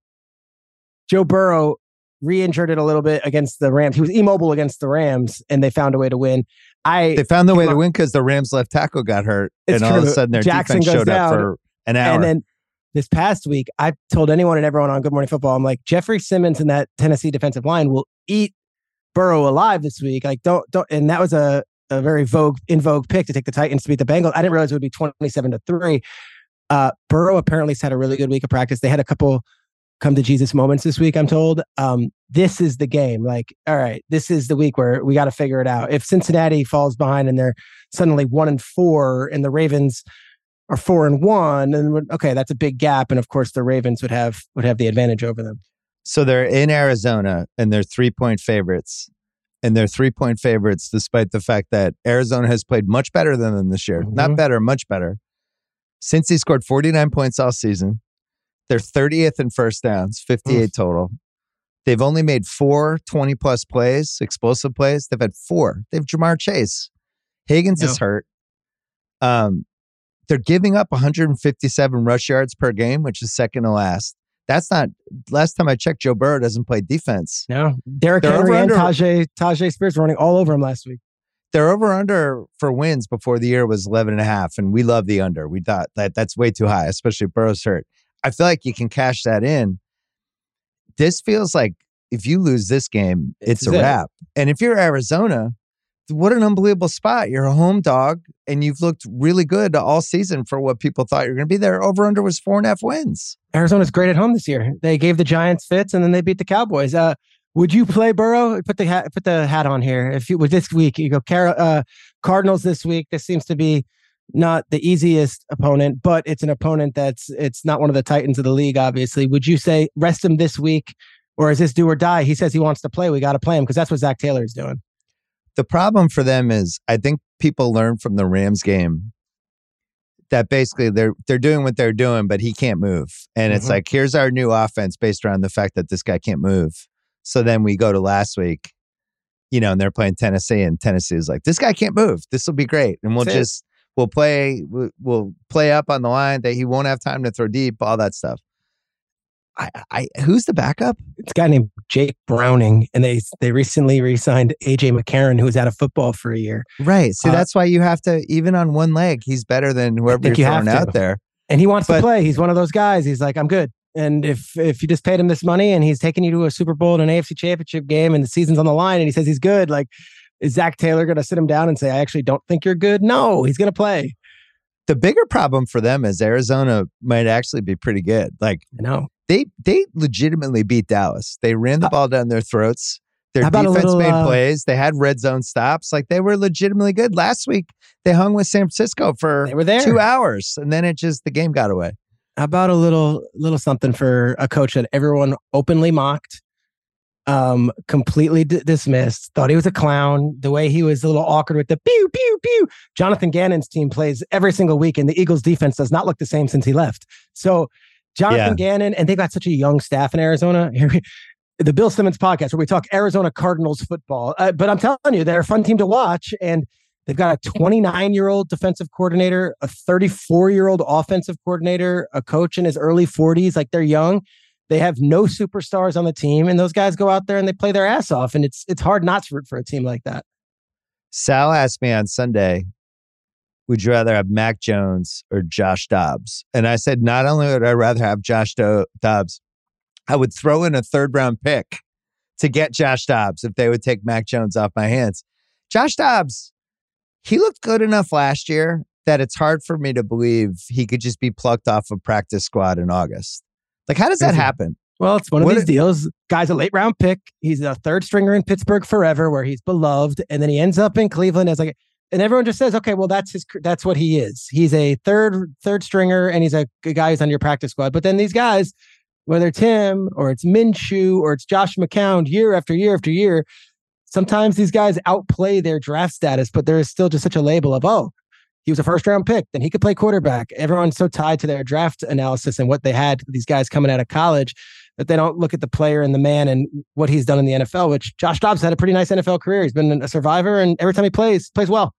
Speaker 2: Joe Burrow re-injured it a little bit against the Rams. He was immobile against the Rams, and they found a way to win. I
Speaker 1: They found the way to win because the Rams left tackle got hurt, and all of a sudden their
Speaker 2: Jackson
Speaker 1: defense showed up for an hour.
Speaker 2: And then this past week, I told anyone and everyone on Good Morning Football, I'm like, Jeffrey Simmons and that Tennessee defensive line will eat Burrow alive this week. Like, don't don't. And that was a a very vogue in vogue pick to take the Titans to beat the Bengals. I didn't realize it would be 27 to three. Uh, Burrow apparently had a really good week of practice. They had a couple come to Jesus moments this week. I'm told. Um, this is the game. Like, all right, this is the week where we got to figure it out. If Cincinnati falls behind and they're suddenly one and four, and the Ravens are four and one, and okay, that's a big gap. And of course, the Ravens would have would have the advantage over them.
Speaker 1: So they're in Arizona and they're three point favorites. And they're three point favorites despite the fact that Arizona has played much better than them this year. Not
Speaker 2: Mhm.
Speaker 1: better, much better. Since he scored 49 points all season, they're 30th in first downs, 58 total. They've only made four 20 plus plays, explosive plays. They've had four. They have Ja'Marr Chase. Higgins is hurt. Um, they're giving up 157 rush yards per game, which is second to last. That's not last time I checked. Joe Burrow doesn't play defense.
Speaker 2: No, Derrick
Speaker 1: They're
Speaker 2: Henry and. Tyjae Tyjae Spears were running all over him last week.
Speaker 1: Their over under for wins before the year was 11 and a half, and we love the under. We thought that that's way too high, especially if Burrow's hurt. I feel like you can cash that in. This feels like if you lose this game, it's a
Speaker 2: it.
Speaker 1: wrap. And if you're Arizona, what an unbelievable spot. You're a home dog, and you've looked really good all season for what people thought you were going to be there. Over under was four and a half wins.
Speaker 2: Arizona's great at home this year. They gave the Giants fits, and then they beat the Cowboys. Uh, would you play Burrow? Put the hat put the hat on here. If you with this week, you go Car- uh, Cardinals this week. This seems to be not the easiest opponent, but it's an opponent that's it's not one of the titans of the league. Obviously, would you say rest him this week, or is this do or die? He says he wants to play. We got to play him because that's what Zac Taylor is doing.
Speaker 1: the problem for them is I think people learn from the Rams game that basically they're they're doing what they're doing, but he can't move. And it's
Speaker 2: Mhm.
Speaker 1: like, here's our new offense based around the fact that this guy can't move. So then we go to last week, you know, and they're playing Tennessee, and Tennessee is like, this guy can't move. This will be great, and we'll
Speaker 2: That's
Speaker 1: just we'll play we'll, we'll play up on the line that he won't have time to throw deep, all that stuff. I, I who's the backup?
Speaker 2: It's a guy named Jake Browning, and they they recently re-signed AJ McCarron, who was out of football for a year.
Speaker 1: Right. So
Speaker 2: Uh,
Speaker 1: that's why you have to even on one leg, he's better than whoever you're
Speaker 2: you
Speaker 1: throwing out there.
Speaker 2: and he wants
Speaker 1: But-
Speaker 2: to play. He's one of those guys. He's like, I'm good. And if if you just paid him this money and he's taking you to a Super Bowl and an AFC Championship game and the season's on the line and he says he's good, like, is Zac Taylor going to sit him down and say, I actually don't think you're good? No, he's going to play.
Speaker 1: The bigger problem for them is Arizona might actually be pretty good. Like
Speaker 2: I know.
Speaker 1: they they legitimately beat Dallas. They ran the
Speaker 2: Uh,
Speaker 1: ball down their throats. Their defense
Speaker 2: little,
Speaker 1: made
Speaker 2: uh,
Speaker 1: plays. They had red zone stops. Like they were legitimately good. Last week they hung with San Francisco for
Speaker 2: They were there.
Speaker 1: two hours, and then it just the game got away.
Speaker 2: How about a little little something for a coach that everyone openly mocked, um, completely d- dismissed, thought he was a clown. The way he was a little awkward with the pew pew pew. Jonathan Gannon's team plays every single week, and the Eagles' defense does not look the same since he left. So Jonathan Gannon, and they got such a young staff in Arizona. *laughs* The Bill Simmons podcast, where we talk Arizona Cardinals football. Uh, but I'm telling you, they're a fun team to watch, and They've got a *laughs* 29 year old defensive coordinator, a 34 year old offensive coordinator, a coach in his early 40s. Like they're young. They have no superstars on the team, and those guys go out there and they play their ass off. And it's it's hard not to root for a team like that.
Speaker 1: Sal asked me on Sunday, would you rather have Mac Jones or Josh Dobbs? And I said, not only would I rather have Josh Do- Dobbs, I would throw in a third round pick to get Josh Dobbs if they would take Mac Jones off my hands. Josh Dobbs, he looked good enough last year that it's hard for me to believe he could just be plucked off a practice squad in August. Like, how does that happen?
Speaker 2: Well, it's one of
Speaker 1: What
Speaker 2: these
Speaker 1: it-
Speaker 2: deals. Guy's a late round pick. He's a third stringer in Pittsburgh forever, where he's beloved, and then he ends up in Cleveland as like, and everyone just says, okay, well, that's his, that's what he is. He's a third third stringer, and he's a good guy who's on your practice squad. But then these guys, whether it's him or it's Minshew or it's Josh McCown, year after year after year, sometimes these guys outplay their draft status, but there is still just such a label of oh. He was a first round pick, then he could play quarterback. Everyone's so tied to their draft analysis and what they had, these guys coming out of college that they don't look at the player and the man and what he's done in the NFL, which Josh Dobbs had a pretty nice NFL career. He's been a survivor and every time he plays, plays well.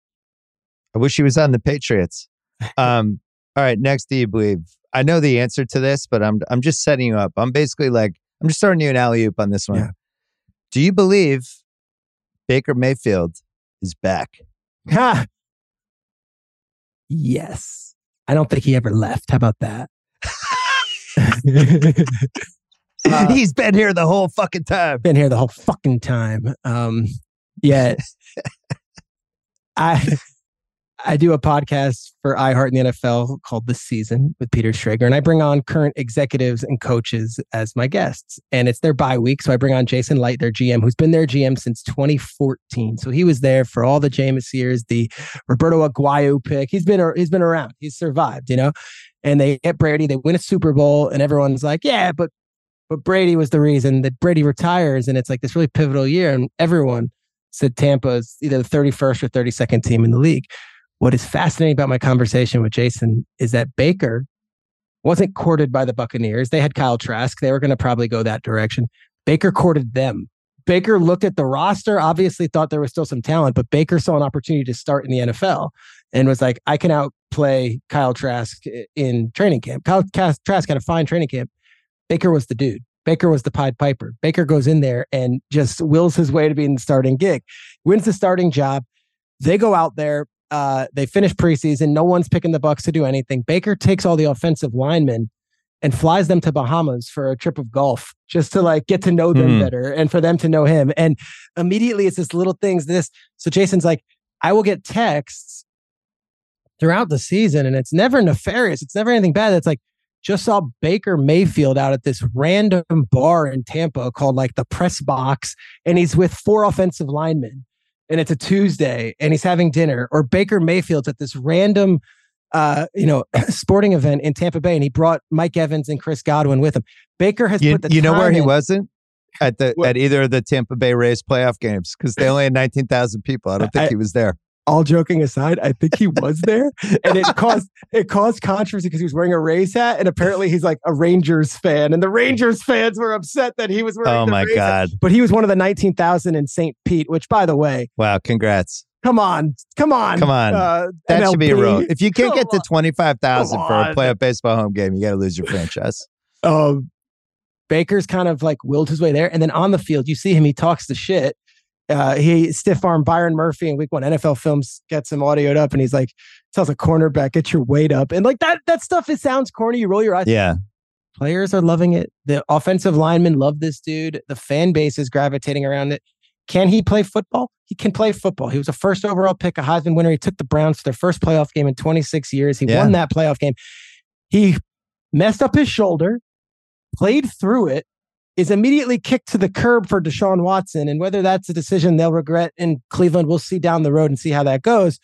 Speaker 1: I wish he was on the Patriots. *laughs* Um, all right, next, do you believe? I know the answer to this, but I'm I'm just setting you up. I'm basically like I'm just throwing you an alley oop on this one.
Speaker 2: Yeah.
Speaker 1: Do you believe Baker Mayfield is back?
Speaker 2: Ha! Yes. I don't think he ever left. How about that? *laughs* Uh,
Speaker 1: He's been here the whole fucking time.
Speaker 2: been here the whole fucking time. Um, yeah, *laughs* I I do a podcast for iHeart in the NFL called The Season with Peter Schrager, and I bring on current executives and coaches as my guests. And it's their bye week, so I bring on Jason Licht, their GM, who's been their GM since 2014. So he was there for all the Jameis years, the Roberto Aguayo pick. He's been he's been around. He's survived, you know. And they get Brady, they win a Super Bowl, and everyone's like, "Yeah, but but Brady was the reason that Brady retires, and it's like this really pivotal year. And everyone said Tampa is either the 31st or 32nd team in the league. What is fascinating about my conversation with Jason is that Baker wasn't courted by the Buccaneers. They had Kyle Trask. They were going to probably go that direction. Baker courted them. Baker looked at the roster, obviously thought there was still some talent, but Baker saw an opportunity to start in the NFL and was like, I can outplay Kyle Trask in training camp. Kyle Trask had a fine training camp. Baker was the dude. Baker was the Pied Piper. Baker goes in there and just wills his way to being the starting gig, wins the starting job. They go out there. Uh, they finish preseason. No one's picking the Bucks to do anything. Baker takes all the offensive linemen and flies them to Bahamas for a trip of golf just to like get to know them
Speaker 1: Hmm.
Speaker 2: better and for them to know him. And immediately it's this little things. This so Jason's like, I will get texts throughout the season, and it's never nefarious. It's never anything bad. It's like just saw Baker Mayfield out at this random bar in Tampa called like the press box, and he's with four offensive linemen, and it's a Tuesday, and he's having dinner. Or Baker Mayfield's at this random, uh, you know, *clears throat* sporting event in Tampa Bay, and he brought Mike Evans and Chris Godwin with him. Baker has
Speaker 1: You,
Speaker 2: put the
Speaker 1: you know where he
Speaker 2: in.
Speaker 1: wasn't? At the
Speaker 2: What?
Speaker 1: at either of the Tampa Bay Rays playoff games because they *laughs* only had nineteen thousand people. I don't think
Speaker 2: I-
Speaker 1: he was there.
Speaker 2: All joking aside, I think he was there, and it caused it caused controversy because he was wearing a Rays hat, and apparently he's like a Rangers fan, and the Rangers fans were upset that he was wearing.
Speaker 1: Oh
Speaker 2: the
Speaker 1: my
Speaker 2: Rays hat.
Speaker 1: god!
Speaker 2: But he was one of the nineteen thousand in St. Pete, which, by the way,
Speaker 1: Wow, congrats!
Speaker 2: come on, come on,
Speaker 1: Come on.
Speaker 2: uh,
Speaker 1: That should be a
Speaker 2: MLB.
Speaker 1: road. If you can't
Speaker 2: Come
Speaker 1: get to twenty five thousand for a playoff baseball home game, you got to lose your franchise. *laughs*
Speaker 2: Um, Baker's kind of like willed his way there. And then on the field, you see him, he talks the shit. Uh, he stiff arm Byron Murphy in week one. NFL Films gets him audioed up and he's like, tells a cornerback, get your weight up. And like that, that stuff, it sounds corny. You roll your eyes.
Speaker 1: Yeah.
Speaker 2: Players are loving it. The offensive linemen love this dude. The fan base is gravitating around it. Can he play football? He can play football. He was a first overall pick, a Heisman winner. He took the Browns to their first playoff game in 26 years. He
Speaker 1: Yeah.
Speaker 2: won that playoff game. He messed up his shoulder, played through it, is immediately kicked to the curb for Deshaun Watson. And whether that's a decision they'll regret in Cleveland, we'll see down the road and see how that goes.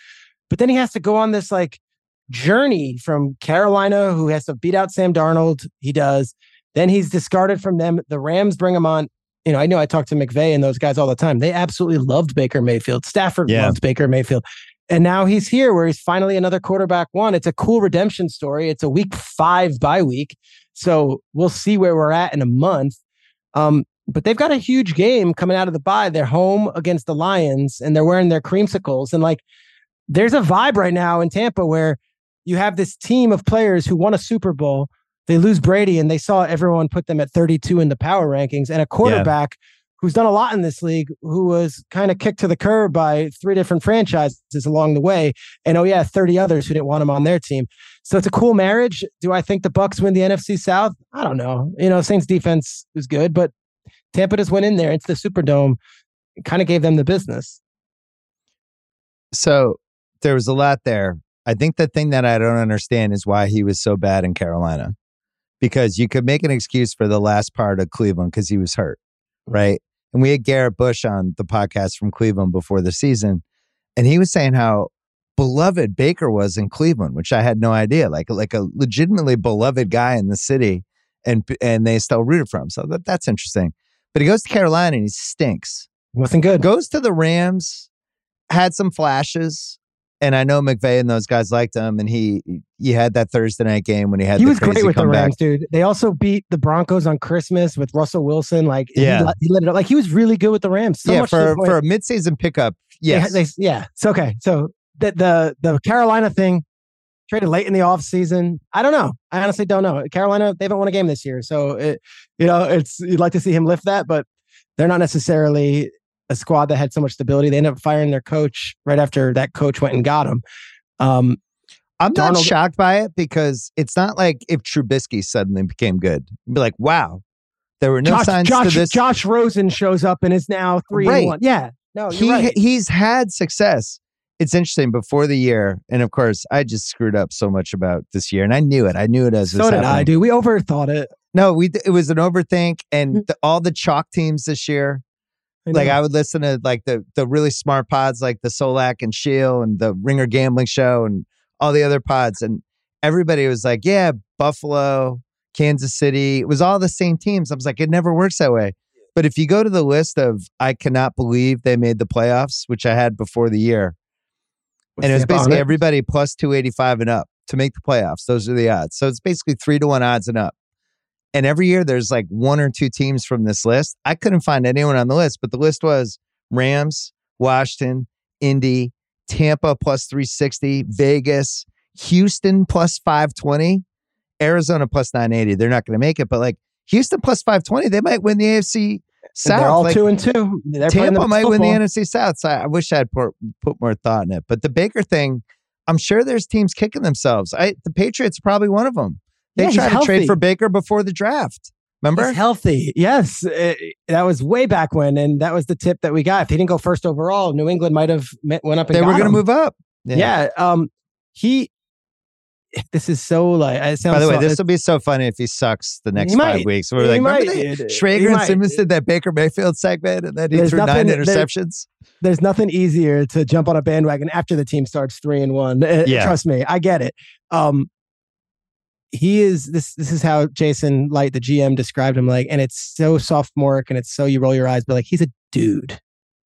Speaker 2: But then he has to go on this like journey from Carolina, who has to beat out Sam Darnold. He does. Then he's discarded from them. The Rams bring him on. You know, I know I talk to McVay and those guys all the time. They absolutely loved Baker Mayfield. Stafford
Speaker 1: Yeah.
Speaker 2: loved Baker Mayfield. And now he's here where he's finally another quarterback one. It's a cool redemption story. It's a week five bye week. So we'll see where we're at in a month. Um, but they've got a huge game coming out of the bye. They're home against the Lions and they're wearing their creamsicles. And like, there's a vibe right now in Tampa where you have this team of players who won a Super Bowl. They lose Brady and they saw everyone put them at 32 in the power rankings and a quarterback who's done a lot in this league who was kind of kicked to the curb by three different franchises along the way. And oh yeah, 30 others who didn't want him on their team. So it's a cool marriage. Do I think the Bucks win the NFC South? I don't know. You know, Saints defense is good, but Tampa just went in there into the Superdome, kind of gave them the business.
Speaker 1: So there was a lot there. I think the thing that I don't understand is why he was so bad in Carolina. Because you could make an excuse for the last part of Cleveland because he was hurt, mm-hmm. right? And we had Garrett Bush on the podcast from Cleveland before the season, and he was saying how beloved Baker was in Cleveland, which I had no idea. Like like a legitimately beloved guy in the city, and and they still rooted for him. So that, that's interesting. But he goes to Carolina and he stinks
Speaker 2: Wasn't good.
Speaker 1: goes to the Rams, had some flashes, and I know McVay and those guys liked him. And he he had that Thursday night game when he had
Speaker 2: he
Speaker 1: the
Speaker 2: was great with the. Rams, dude. They also beat the Broncos on Christmas with Russell Wilson. Like, he
Speaker 1: Yeah.
Speaker 2: let- he, let it up. Like, he was really good with the Rams. So
Speaker 1: yeah,
Speaker 2: much
Speaker 1: for for a midseason pickup.
Speaker 2: They-
Speaker 1: Yes,
Speaker 2: They, yeah. It's okay. So the, the the Carolina thing traded late in the offseason. I don't know. I honestly don't know. Carolina, they haven't won a game this year. So it, you know, it's you'd like to see him lift that, but they're not necessarily a squad that had so much stability. They ended up firing their coach right after that coach went and got him. Um,
Speaker 1: I'm not
Speaker 2: Darnold-
Speaker 1: shocked by it because it's not like if Trubisky suddenly became good. You'd be like, wow, there were no
Speaker 2: Josh,
Speaker 1: signs
Speaker 2: Josh,
Speaker 1: to this.
Speaker 2: Josh Rosen shows up and is now three
Speaker 1: Right.
Speaker 2: and one. Yeah. No, you're
Speaker 1: he
Speaker 2: right.
Speaker 1: he's had success. It's interesting before the year, and of course, I just screwed up so much about this year, and I knew it. I knew it as
Speaker 2: So did I, Do. We overthought it.
Speaker 1: No, we it was an overthink, and
Speaker 2: Mm.
Speaker 1: the, all the chalk teams this year. Like. I would listen to like the the really smart pods like the Solak and Shield and the Ringer Gambling Show and all the other pods, and everybody was like, "Yeah, Buffalo, Kansas City." It was all the same teams. I was like, it never works that way. But if you go to the list of I cannot believe they made the playoffs, which I had before the year,
Speaker 2: What's
Speaker 1: and it was basically everybody plus 285 and up to make the playoffs. Those are the odds. So it's basically three to one odds and up. And every year there's like one or two teams from this list. I couldn't find anyone on the list, but the list was Rams, Washington, Indy, Tampa plus 360, Vegas, Houston plus 520, Arizona plus 980. They're not going to make it, but like Houston plus 520, they might win the AFC South.
Speaker 2: They're all
Speaker 1: Like,
Speaker 2: two and two. They're
Speaker 1: Tampa might win the. NFC South. So I, I wish I'd put, put more thought in it. But the Baker thing, I'm sure there's teams kicking themselves. I, the Patriots are probably one of them. They
Speaker 2: Yeah,
Speaker 1: tried to trade for Baker before the draft. Remember?
Speaker 2: He's healthy. Yes. Uh, that was way back when. And that was the tip that we got. If he didn't go first overall, New England might have went up and
Speaker 1: They were going to move up.
Speaker 2: Yeah. Um, he, this is so like, it sounds
Speaker 1: By the way,
Speaker 2: so,
Speaker 1: this will be so funny if he sucks the next five
Speaker 2: might.
Speaker 1: weeks. We're like,
Speaker 2: might,
Speaker 1: remember Schrager and
Speaker 2: might.
Speaker 1: Simmons did that Baker Mayfield segment and then he
Speaker 2: There's
Speaker 1: threw nine
Speaker 2: nothing- there-
Speaker 1: interceptions.
Speaker 2: there's nothing easier to jump on a bandwagon after the team starts three and one. Uh,
Speaker 1: Yeah.
Speaker 2: Trust me, I get it. Um, he is this. This is how Jason Licht, the GM, described him. Like, and it's so sophomoric, and it's so you roll your eyes, but like he's a dude,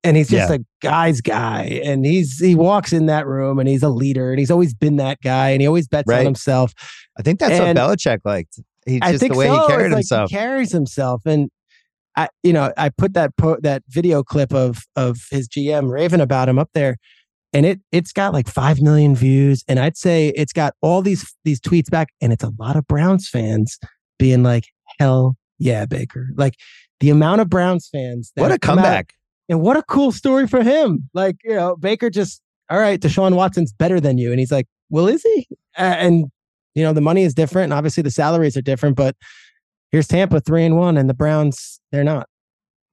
Speaker 2: and he's just
Speaker 1: Yeah.
Speaker 2: a guy's guy, and he's he walks in that room, and he's a leader, and he's always been that guy, and he always bets
Speaker 1: Right.
Speaker 2: on himself.
Speaker 1: I think that's
Speaker 2: And-
Speaker 1: what Belichick liked. He
Speaker 2: I
Speaker 1: just
Speaker 2: think
Speaker 1: the way
Speaker 2: so.
Speaker 1: he carried
Speaker 2: like
Speaker 1: himself.
Speaker 2: He carries himself, and I, you know, I put that po- that video clip of of his GM raving about him up there, and it it's got like five million views, and I'd say it's got all these these tweets back, and it's a lot of Browns fans being like, "Hell Yeah, Baker. Like the amount of Browns fans.
Speaker 1: What a comeback.
Speaker 2: and what a cool story for him. Like, you know, Baker just, all right, Deshaun Watson's better than you. And he's like, well, is he? Uh, and, you know, the money is different. And obviously the salaries are different. But here's Tampa three and one, and the Browns, they're not.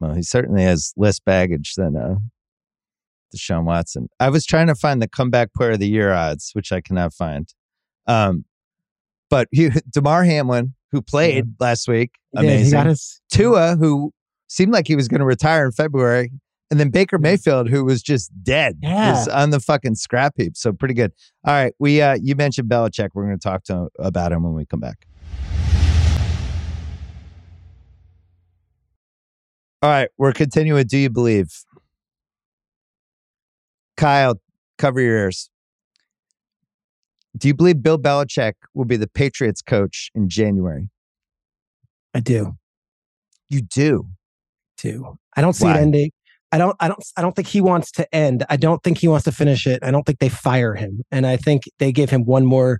Speaker 1: Well, he certainly has less baggage than uh, Deshaun Watson. I was trying to find the comeback player of the year odds, which I cannot find. Um, but he, *laughs* Damar Hamlin, who played yeah. last week,
Speaker 2: he amazing. His-
Speaker 1: Tua, who seemed like he was going to retire in February, and then Baker Mayfield, who was just dead,
Speaker 2: yeah.
Speaker 1: was on the fucking scrap heap. So pretty good. All right, we uh, you mentioned Belichick. We're going to talk to about him when we come back. All right, we're continuing. Do you believe? Kyle, cover your ears. Do you believe Bill Belichick will be the Patriots coach in January?
Speaker 2: I do.
Speaker 1: You do.
Speaker 2: Do. I don't see
Speaker 1: Why?
Speaker 2: it ending. I don't I don't I don't think he wants to end. I don't think he wants to finish it. I don't think they fire him. And I think they give him one more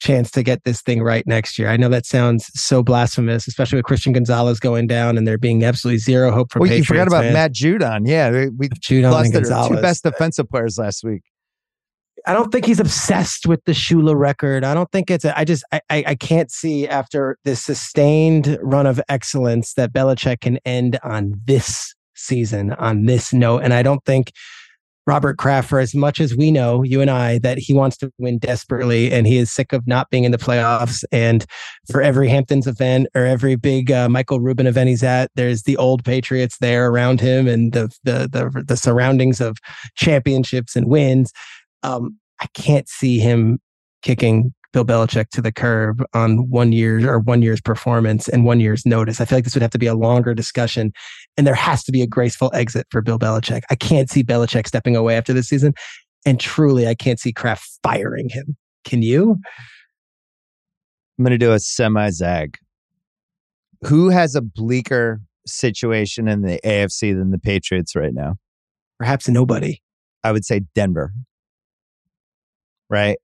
Speaker 2: chance to get this thing right next year. I know that sounds so blasphemous, especially with Christian Gonzalez going down and there being absolutely zero hope for
Speaker 1: well,
Speaker 2: Patriots
Speaker 1: you forgot about
Speaker 2: fans.
Speaker 1: Matt Judon. Yeah, we
Speaker 2: Judon
Speaker 1: lost
Speaker 2: and
Speaker 1: their two best defensive players last week.
Speaker 2: I don't think he's obsessed with the Shula record. I don't think it's. A, I just. I, I. I can't see after this sustained run of excellence that Belichick can end on this season on this note. And I don't think Robert Kraft, for as much as we know, you and I, that he wants to win desperately, and he is sick of not being in the playoffs. And for every Hamptons event or every big uh, Michael Rubin event he's at, there's the old Patriots there around him, and the the the, the surroundings of championships and wins um, I can't see him kicking Bill Belichick to the curb on one year or one year's performance and one year's notice. I feel like this would have to be a longer discussion, and there has to be a graceful exit for Bill Belichick. I can't see Belichick stepping away after this season, and truly, I can't see Kraft firing him. Can you?
Speaker 1: I'm going to do a semi zag. Who has a bleaker situation in the AFC than the Patriots right now?
Speaker 2: Perhaps nobody.
Speaker 1: I would say Denver right?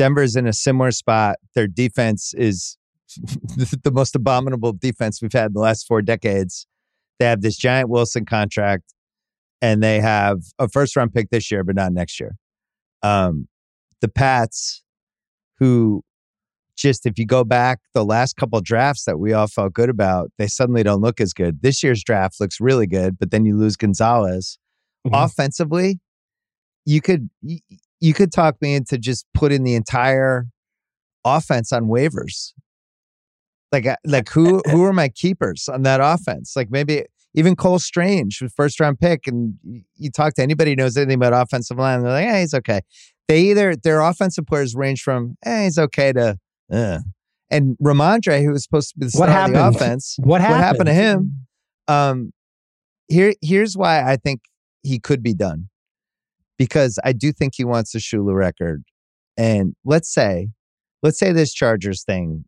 Speaker 1: Denver's in a similar spot. Their defense is *laughs* the most abominable defense we've had in the last four decades. They have this giant Wilson contract, and they have a first round pick this year, but not next year. Um, the Pats, who just if you go back the last couple drafts that we all felt good about, they suddenly don't look as good. This year's draft looks really good, but then you lose Gonzalez. Mm-hmm. Offensively, you could you could talk me into just putting the entire offense on waivers. Like, uh, like who who are my keepers on that offense? Like maybe even Cole Strange, first round pick, and you talk to anybody who knows anything about offensive line, they're like, "Hey, he's okay." They either their offensive players range from "Hey, he's okay" to uh. and Rhamondre, who was supposed to be the star
Speaker 2: what happened?
Speaker 1: of the offense, *laughs*
Speaker 2: what happened?
Speaker 1: what happened to him? Um, here here's why I think he could be done because I do think he wants the Shula record. And let's say, let's say this Chargers thing,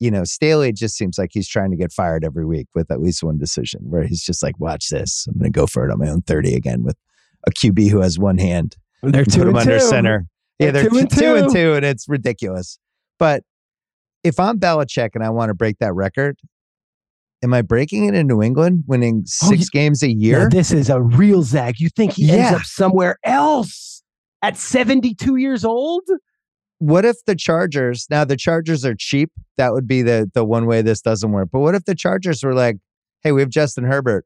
Speaker 1: you know, Staley just seems like he's trying to get fired every week with at least one decision where he's just like, watch this. I'm going to go for it on my own 30 again with a QB who has one hand.
Speaker 2: They're two and
Speaker 1: under
Speaker 2: two.
Speaker 1: center. Yeah,
Speaker 2: They're
Speaker 1: they're,
Speaker 2: two and
Speaker 1: two and
Speaker 2: two.
Speaker 1: two, and it's ridiculous. But if I'm Belichick and I want to break that record, am I breaking it in New England, winning
Speaker 2: Oh,
Speaker 1: six
Speaker 2: you-
Speaker 1: games a
Speaker 2: Yeah,
Speaker 1: year?
Speaker 2: this is a real Zag. You think he ends up somewhere else at 72 years old?
Speaker 1: what if the Chargers now the Chargers are cheap? That would be the the one way this doesn't work. But what if the Chargers were like, hey, we have Justin Herbert.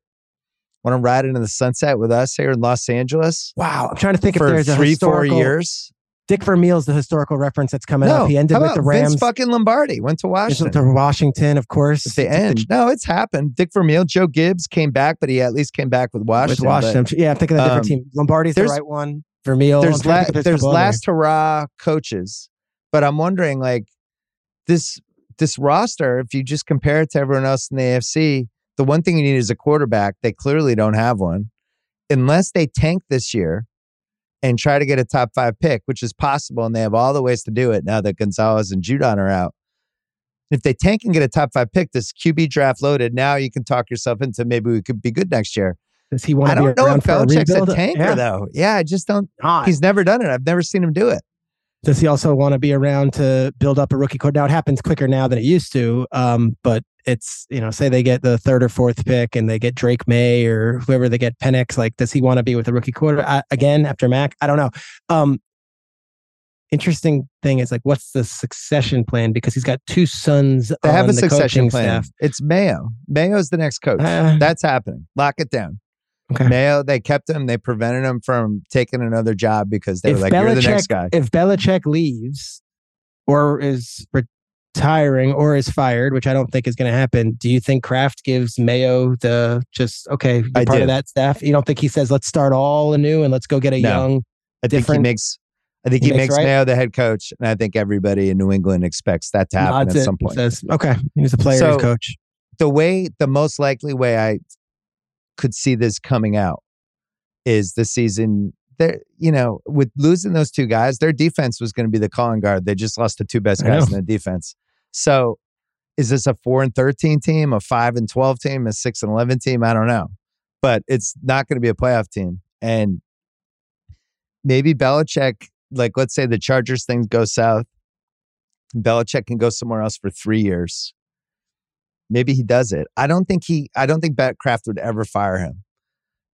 Speaker 1: Want to ride into the sunset with us here in Los Angeles
Speaker 2: Wow. I'm trying to think if
Speaker 1: for
Speaker 2: there's a
Speaker 1: three, four years?
Speaker 2: Dick Vermeil's the historical reference that's coming
Speaker 1: No,
Speaker 2: up. He ended with the Rams.
Speaker 1: Vince fucking Lombardi went to Washington.
Speaker 2: went to Washington, of course.
Speaker 1: At the end. No, it's happened. Dick Vermeil, Joe Gibbs came back, but he at least came back with
Speaker 2: With
Speaker 1: Washington. but
Speaker 2: Washington. yeah, I'm thinking of a different
Speaker 1: um,
Speaker 2: team. Lombardi's the right one. Vermeil.
Speaker 1: There's la- there's last hurrah coaches, but I'm wondering like this this roster. If you just compare it to everyone else in the AFC, the one thing you need is a quarterback. They clearly don't have one, unless they tank this year and try to get a top five pick, which is possible, and they have all the ways to do it now that Gonzalez and Judon are out. If they tank and get a top five pick, this QB draft loaded, now you can talk yourself into maybe we could be good next year.
Speaker 2: Does he want
Speaker 1: I
Speaker 2: to be
Speaker 1: don't know if
Speaker 2: a
Speaker 1: Belichick's a
Speaker 2: rebuild?
Speaker 1: tanker
Speaker 2: Yeah.
Speaker 1: though. Yeah, I just don't.
Speaker 2: Not.
Speaker 1: He's never done it. I've never seen him do it.
Speaker 2: Does he also want to be around to build up a rookie core? Now it happens quicker now than it used to, um, but it's you know, say they get the third or fourth pick and they get Drake Maye or whoever they get Penix. Like, does he want to be with a rookie quarter I, again after Mac? I don't know. Um, interesting thing is like, what's the succession plan? Because he's got two sons.
Speaker 1: They have a
Speaker 2: the
Speaker 1: succession plan.
Speaker 2: staff.
Speaker 1: It's Mayo. Mayo's the next coach.
Speaker 2: Uh,
Speaker 1: That's happening. Lock it down.
Speaker 2: okay.
Speaker 1: Mayo, they kept him. They prevented him from taking another job because they
Speaker 2: If
Speaker 1: were like, "You're the next guy."
Speaker 2: If Belichick leaves or is retiring or is fired, which I don't think is going to happen, do you think Kraft gives Mayo the just okay, you're part
Speaker 1: do.
Speaker 2: of that staff? You don't think he says let's start all anew and let's go get a
Speaker 1: No.
Speaker 2: young?
Speaker 1: I think he makes. I think
Speaker 2: he
Speaker 1: he,
Speaker 2: makes
Speaker 1: makes
Speaker 2: right?
Speaker 1: Mayo the head coach, and I think everybody in New England expects that to happen
Speaker 2: nods
Speaker 1: at
Speaker 2: it
Speaker 1: some point.
Speaker 2: Says okay, he's a player's
Speaker 1: So-
Speaker 2: coach.
Speaker 1: the way, the most likely way I could see this coming out is the season. There, you know, with losing those two guys, their defense was going to be the calling guard. They just lost the two best guys in the defense. So, is this a four and thirteen team, a five and twelve team, a six and eleven team? I don't know, but it's not going to be a playoff team. And maybe Belichick, like let's say the Chargers thing goes south, Belichick can go somewhere else for three years. Maybe he does it. I don't think he. I don't think Bet Kraft would ever fire him.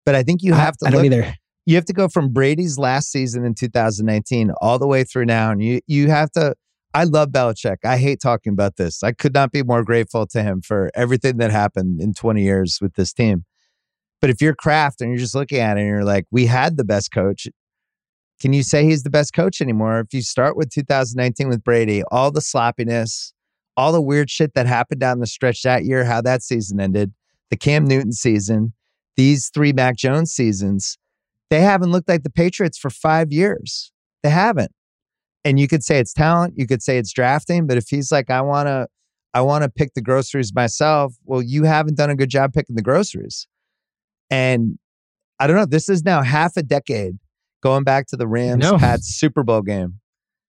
Speaker 1: But I think you
Speaker 2: I-
Speaker 1: have to
Speaker 2: I, don't either.
Speaker 1: you have to go from Brady's last season in 2019 all the way through now. And you you have to I love Belichick. I hate talking about this. I could not be more grateful to him for everything that happened in 20 years with this team. But if you're Kraft and you're just looking at it and you're like, we had the best coach, can you say he's the best coach anymore? If you start with 2019 with Brady, all the sloppiness, all the weird shit that happened down the stretch that year, how that season ended, the Cam Newton season, these three Mac Jones seasons, they haven't looked like the Patriots for five years. They haven't. And you could say it's talent, you could say it's drafting, but if he's like, I wanna, I wanna pick the groceries myself, well, you haven't done a good job picking the groceries. And I don't know, this is now half a decade going back to the Rams
Speaker 2: know.
Speaker 1: Pats Super Bowl game,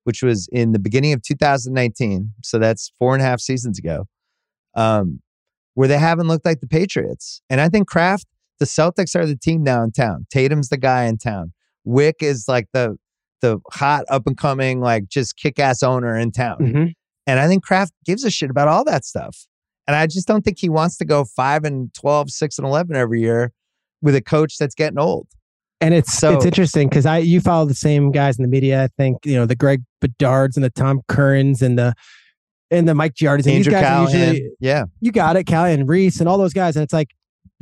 Speaker 1: which was in the beginning of 2019. So that's four and a half seasons ago. Um, where they haven't looked like the Patriots. And I think Kraft, the Celtics are the team now in town. Tatum's the guy in town. Wyc is like the the hot up and coming, like just kick ass owner in town.
Speaker 2: Mhm.
Speaker 1: And I think Kraft gives a shit about all that stuff. And I just don't think he wants to go five and 12, six and 11 every year with a coach that's getting old.
Speaker 2: And it's
Speaker 1: So-
Speaker 2: it's interesting because I you follow the same guys in the media. I think you know the Greg Bedards and the Tom Currans and the and the Mike Giardis. And these guys
Speaker 1: Callahan.
Speaker 2: usually
Speaker 1: yeah.
Speaker 2: you got it, Callie and Reiss and all those guys. And it's like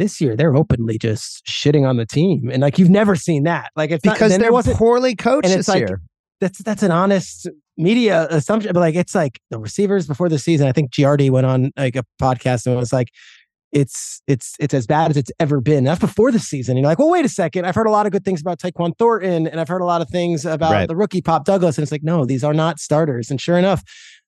Speaker 2: this year they're openly just shitting on the team, and like you've never seen that. Like it's
Speaker 1: Because they're
Speaker 2: wasn't
Speaker 1: poorly coached
Speaker 2: and
Speaker 1: this
Speaker 2: like-
Speaker 1: year.
Speaker 2: that's that's an honest media assumption, but like it's like the receivers before the season. I think Giardi went on like a podcast and was like, "It's it's it's as bad as it's ever been." That's before the season. And you're like, "Well, wait a second. I've heard a lot of good things about Tyquan Thornton, and I've heard a lot of things about
Speaker 1: Right.
Speaker 2: the rookie Pop Douglas." And it's like, no, these are not starters. And sure enough,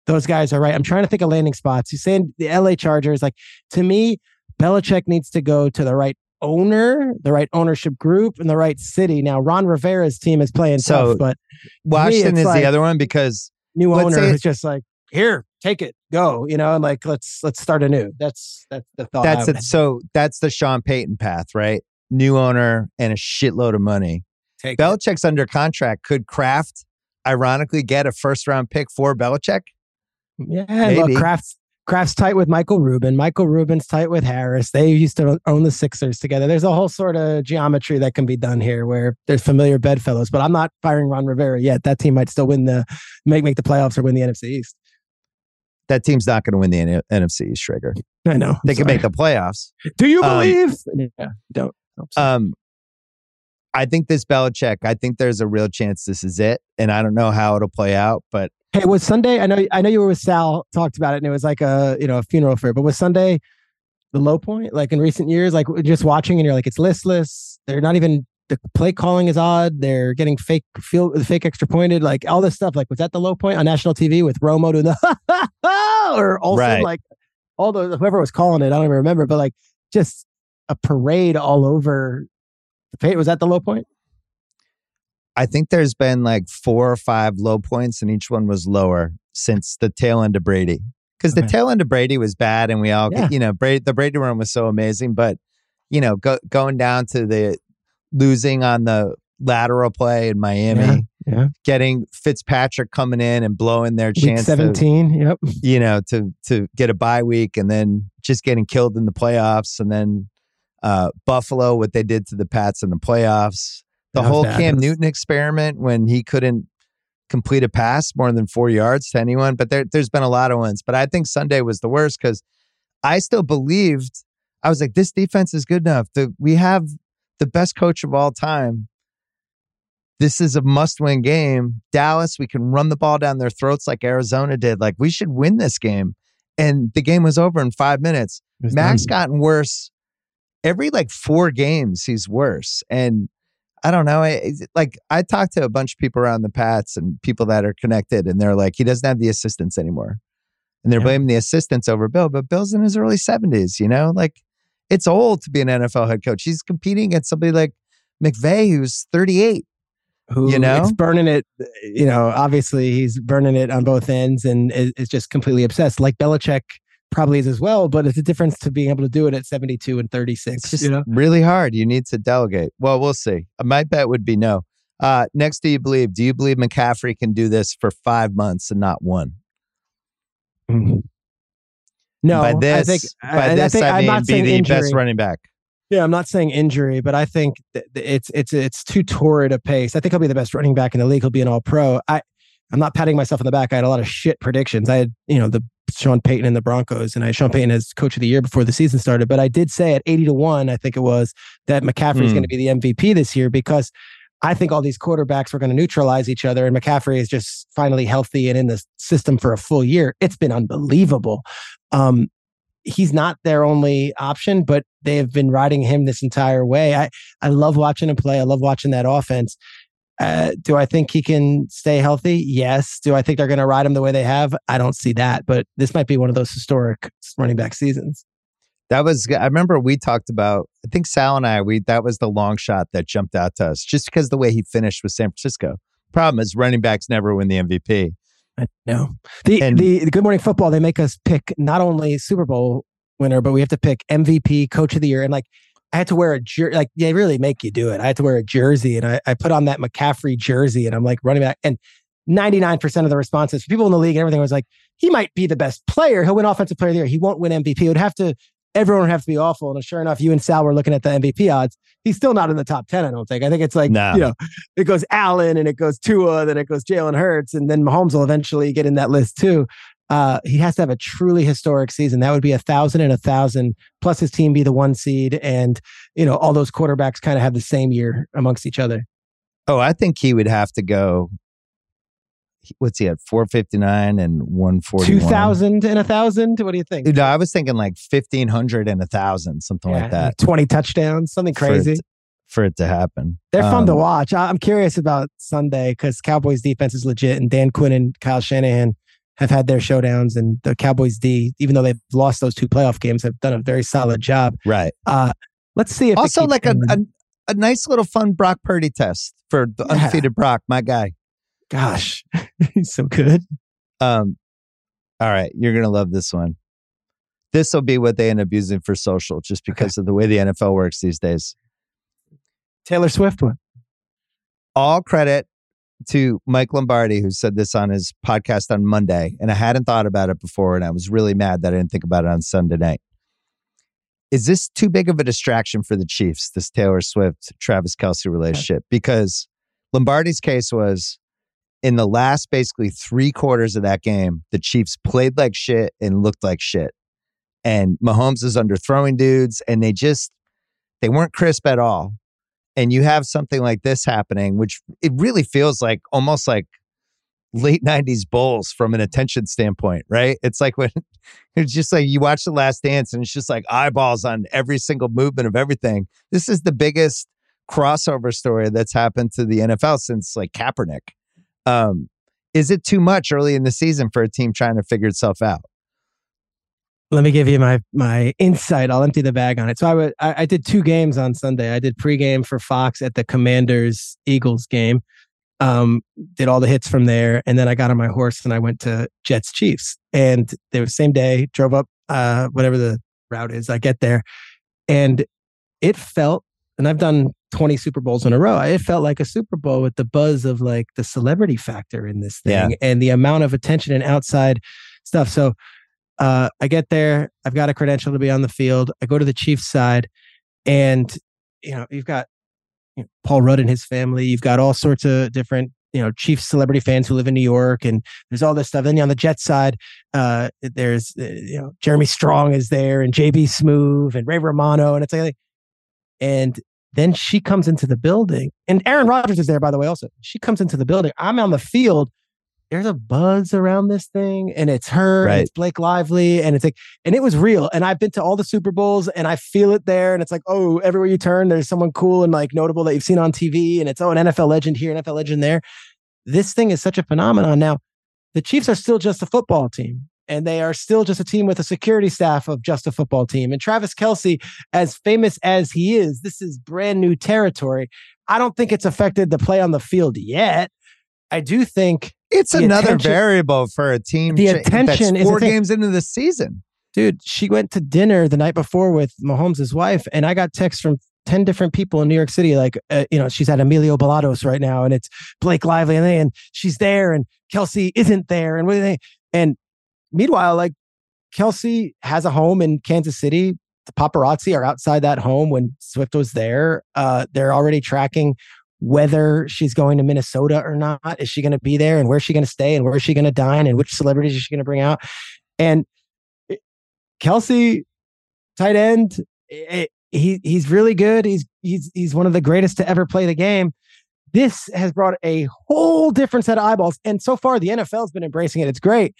Speaker 2: those guys are right. I'm trying to think of landing spots. He's saying the LA Chargers. Like to me, Belichick needs to go to the right owner, the right ownership group, and the right city. Now, Ron Rivera's team is playing
Speaker 1: So,
Speaker 2: tough, but
Speaker 1: Washington
Speaker 2: it's
Speaker 1: is
Speaker 2: like-
Speaker 1: the other one because
Speaker 2: new owner is just like, here, take it, go, you know, and like let's let's start anew. That's that's the thought.
Speaker 1: That's it. So that's the Sean Payton path, right? New owner and a shitload of money.
Speaker 2: take. it.
Speaker 1: Belichick's under contract. Could Kraft ironically get a first round pick for Belichick?
Speaker 2: Yeah,
Speaker 1: maybe.
Speaker 2: Kraft's Kraft's tight with Michael Rubin. Michael Rubin's tight with Harris. They used to own the Sixers together. There's a whole sort of geometry that can be done here where there's familiar bedfellows. But I'm not firing Ron Rivera yet. That team might still win the make make the playoffs or win the NFC East.
Speaker 1: That team's not going to win the N- NFC East trigger.
Speaker 2: I know.
Speaker 1: They can make the playoffs.
Speaker 2: Do you
Speaker 1: um,
Speaker 2: believe? yeah, don't.
Speaker 1: Um, I think this Belichick. I think there's a real chance this is it, and I don't know how it'll play out, but
Speaker 2: Hey, was Sunday? I know, I know you were with Sal. Talked about it, and it was like a you know a funeral for. it, But was Sunday the low point? Like in recent years, like just watching, and you're like, it's listless. They're not even the play calling is odd. They're getting fake field, fake extra pointed. Like all this stuff. Like was that the low point on national TV with Romo doing the *laughs* or also
Speaker 1: Right.
Speaker 2: Like all the whoever was calling it, I don't even remember. But like just a parade all over. the pay. Was that the low point?
Speaker 1: I think there's been like four or five low points, and each one was lower since the tail end of Brady. Because the tail end of Brady was bad, and we all,
Speaker 2: Yeah.
Speaker 1: you know, Brady, the Brady run was so amazing. But you know, go, going down to the losing on the lateral play in Miami,
Speaker 2: Yeah. Yeah.
Speaker 1: getting Fitzpatrick coming in and blowing their
Speaker 2: Week
Speaker 1: chance to,
Speaker 2: 17. Yep.
Speaker 1: you know, to to get a bye week and then just getting killed in the playoffs and then uh Buffalo, what they did to the Pats in the playoffs. The whole. Cam Newton experiment when he couldn't complete a pass more than four yards to anyone. But there, there's been a lot of ones. But I think Sunday was the worst because I still believed I was like, this defense is good enough. The, we have the best coach of all time. This is a must win game. Dallas, we can run the ball down their throats like Arizona did. Like, we should win this game. And the game was over in five minutes. Mac's gotten worse. Every like four games, he's worse. And I don't know. Eh, I, like I talked to a bunch of people around the Pats and people that are connected, and they're like, he doesn't have the assistants anymore, and they're
Speaker 2: Yeah.
Speaker 1: blaming the assistants over Bill. But Bill's in his early seventies. You know, like it's old to be an NFL head coach. He's competing against somebody like McVay, who's thirty eight.
Speaker 2: who
Speaker 1: you know?
Speaker 2: it's burning it. You know, obviously he's burning it on both ends and is, is just completely obsessed. Like Belichick probably is as well, but it's a difference to being able to do it at 72 and 36.
Speaker 1: It's just
Speaker 2: you know,
Speaker 1: really hard. You need to delegate. Well, we'll see. My bet would be no. Uh, next, do you believe? Do you believe McCaffrey can do this for five months and not one?
Speaker 2: Mhm. *laughs* no,
Speaker 1: by this,
Speaker 2: I think,
Speaker 1: by
Speaker 2: I,
Speaker 1: this,
Speaker 2: I think
Speaker 1: I
Speaker 2: am not
Speaker 1: be
Speaker 2: saying
Speaker 1: the
Speaker 2: injury.
Speaker 1: best running back.
Speaker 2: Yeah, I'm not saying injury, but I think th- th- it's it's it's too torrid a pace. I think he'll be the best running back in the league. He'll be an All Pro. I I'm not patting myself on the back. I had a lot of shit predictions. I had you know the Sean Payton and the Broncos, and I Sean Payton as coach of the year before the season started. But I did say at 80 to one, I think it was that McCaffrey is
Speaker 1: Hmm.
Speaker 2: going to be the MVP this year because I think all these quarterbacks were going to neutralize each other, and McCaffrey is just finally healthy and in the system for a full year. It's been unbelievable. Um, he's not their only option, but they have been riding him this entire way. I, I love watching him play. I love watching that offense. Uh, do I think he can stay healthy? Yes. Do I think they're going to ride him the way they have? I don't see that, but this might be one of those historic running back seasons.
Speaker 1: That was. I remember we talked about. I think Sal and I. We that was the long shot that jumped out to us, just because the way he finished with San Francisco. Problem is, running backs never win the MVP.
Speaker 2: I know. The,
Speaker 1: And-
Speaker 2: the the Good Morning Football, they make us pick not only Super Bowl winner, but we have to pick MVP, Coach of the Year, and like I had to wear a jersey. Like they really make you do it. I had to wear a jersey, and I, I put on that McCaffrey jersey, and I'm like running back, and 99 percent of the responses, for people in the league and everything was like, he might be the best player. He'll win Offensive Player of the Year. He won't win MVP. It would have to. Everyone would have to be awful. And sure enough, you and Sal were looking at the MVP odds. He's still not in the top 10, I don't think. I think it's like,
Speaker 1: No.
Speaker 2: you know, it goes Allen and it goes Tua, then it goes Jalen Hurts, and then Mahomes will eventually get in that list too. Uh, he has to have a truly historic season. That would be a thousand and a thousand, plus his team be the one seed, and you know all those quarterbacks kind of have the same year amongst each other.
Speaker 1: Oh, I think he would have to go. What's he at? Four fifty nine and one forty.
Speaker 2: Two thousand and a thousand. What do you think?
Speaker 1: No, I was thinking like fifteen hundred and a thousand, something like that.
Speaker 2: Twenty touchdowns, something
Speaker 1: for it
Speaker 2: crazy.
Speaker 1: For it to happen,
Speaker 2: They're fun to
Speaker 1: Um,
Speaker 2: watch. I'm curious about Sunday because Cowboys defense is legit, and Dan Quinn and Kyle Shanahan have had their showdowns, and the Cowboys D, even though they've lost those two playoff games, have done a very solid job.
Speaker 1: Right.
Speaker 2: Uh, let's see if
Speaker 1: Also, like a, a a nice little fun Brock Purdy test for the
Speaker 2: Yeah.
Speaker 1: undefeated Brock, my guy.
Speaker 2: gosh, *laughs* he's so good.
Speaker 1: Um, all right, you're gonna love this one. This will be what they end up using for social, just because of the way the NFL works these days.
Speaker 2: Taylor Swift one.
Speaker 1: All credit to Mike Lombardi, who said this on his podcast on Monday, and I hadn't thought about it before, and I was really mad that I didn't think about it on Sunday night. Is this too big of a distraction for the Chiefs? This Taylor Swift Travis Kelce relationship, because Lombardi's case was in the last basically three quarters of that game, the Chiefs played like shit and looked like shit. And Mahomes is underthrowing dudes, and they just they weren't crisp at all. And you have something like this happening, which it really feels like almost like late 90s Bulls from an attention standpoint, right? It's like when *laughs* it's just like you watch The Last Dance and it's just like eyeballs on every single movement of everything. This is the biggest crossover story that's happened to the NFL since like Kaepernick. Um, is it too much early in the season for a team trying to figure itself out?
Speaker 2: Let me give you my my insight. I'll empty the bag on it. So I would I, I did two games on Sunday. I did pregame for Fox at the Commanders Eagles game. Um, did all the hits from there, and then I got on my horse and I went to Jets Chiefs. And they were same day. Drove up uh whatever the route is. I get there, and it felt and I've done 20 Super Bowls in a row. It felt like a Super Bowl with the buzz of like the celebrity factor in this thing
Speaker 1: Yeah.
Speaker 2: and the amount of attention and outside stuff. So uh, I get there, I've got a credential to be on the field. I go to the Chiefs side, and you know, you've got you know, Paul Rudd and his family. You've got all sorts of different, you know, Chiefs celebrity fans who live in New York, and there's all this stuff. Then on the Jets side, uh, there's uh, you know Jeremy Strong is there, and JB Smoove and Ray Romano, and it's like, and then she comes into the building, and Aaron Rodgers is there, by the way. Also, she comes into the building. I'm on the field. There's a buzz around this thing, and it's her, and it's Blake Lively, and it's like, and it was real. And I've been to all the Super Bowls, and I feel it there. And it's like, oh, everywhere you turn, there's someone cool and like notable that you've seen on TV, and it's oh, an NFL legend here, NFL legend there. This thing is such a phenomenon. Now, the Chiefs are still just a football team, and they are still just a team with a security staff of just a football team. And Travis Kelce, as famous as he is, this is brand new territory. I don't think it's affected the play on the field yet. I do think
Speaker 1: It's
Speaker 2: The
Speaker 1: another
Speaker 2: attention-
Speaker 1: variable for a team
Speaker 2: The
Speaker 1: cha-
Speaker 2: attention
Speaker 1: that's
Speaker 2: is
Speaker 1: four
Speaker 2: thing.
Speaker 1: games into the season.
Speaker 2: dude, she went to dinner the night before with Mahomes' wife, and I got texts from 10 different people in New York City. Like, uh, you know, she's at Emilio Balados right now, and it's Blake Lively, and, they, and she's there, and Kelce isn't there. And what do they? And meanwhile, like, Kelce has a home in Kansas City. The paparazzi are outside that home when Swift was there. Uh, they're already tracking whether she's going to Minnesota or not. Is she going to be there? And where's she going to stay? And where is she going to dine? And which celebrities is she going to bring out? And Kelce, tight end, eh, he he's really good. He's he's he's one of the greatest to ever play the game. This has brought a whole different set of eyeballs, and so far the NFL's been embracing it. It's great.